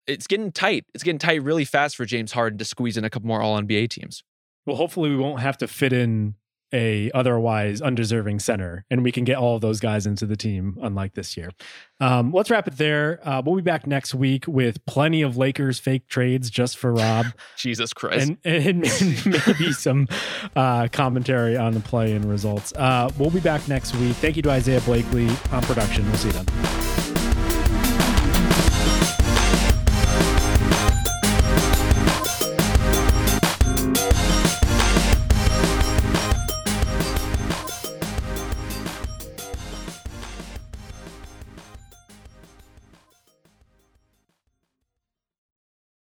it's getting tight. It's getting tight really fast for James Harden to squeeze in a couple more All NBA teams. Well, hopefully we won't have to fit in a otherwise undeserving center, and we can get all of those guys into the team, unlike this year. Um, let's wrap it there. Uh, we'll be back next week with plenty of Lakers fake trades just for Rob, Jesus Christ. and, and maybe some uh, commentary on the play and results. Uh, we'll be back next week. Thank you to Isaiah Blakely on production. We'll see you then.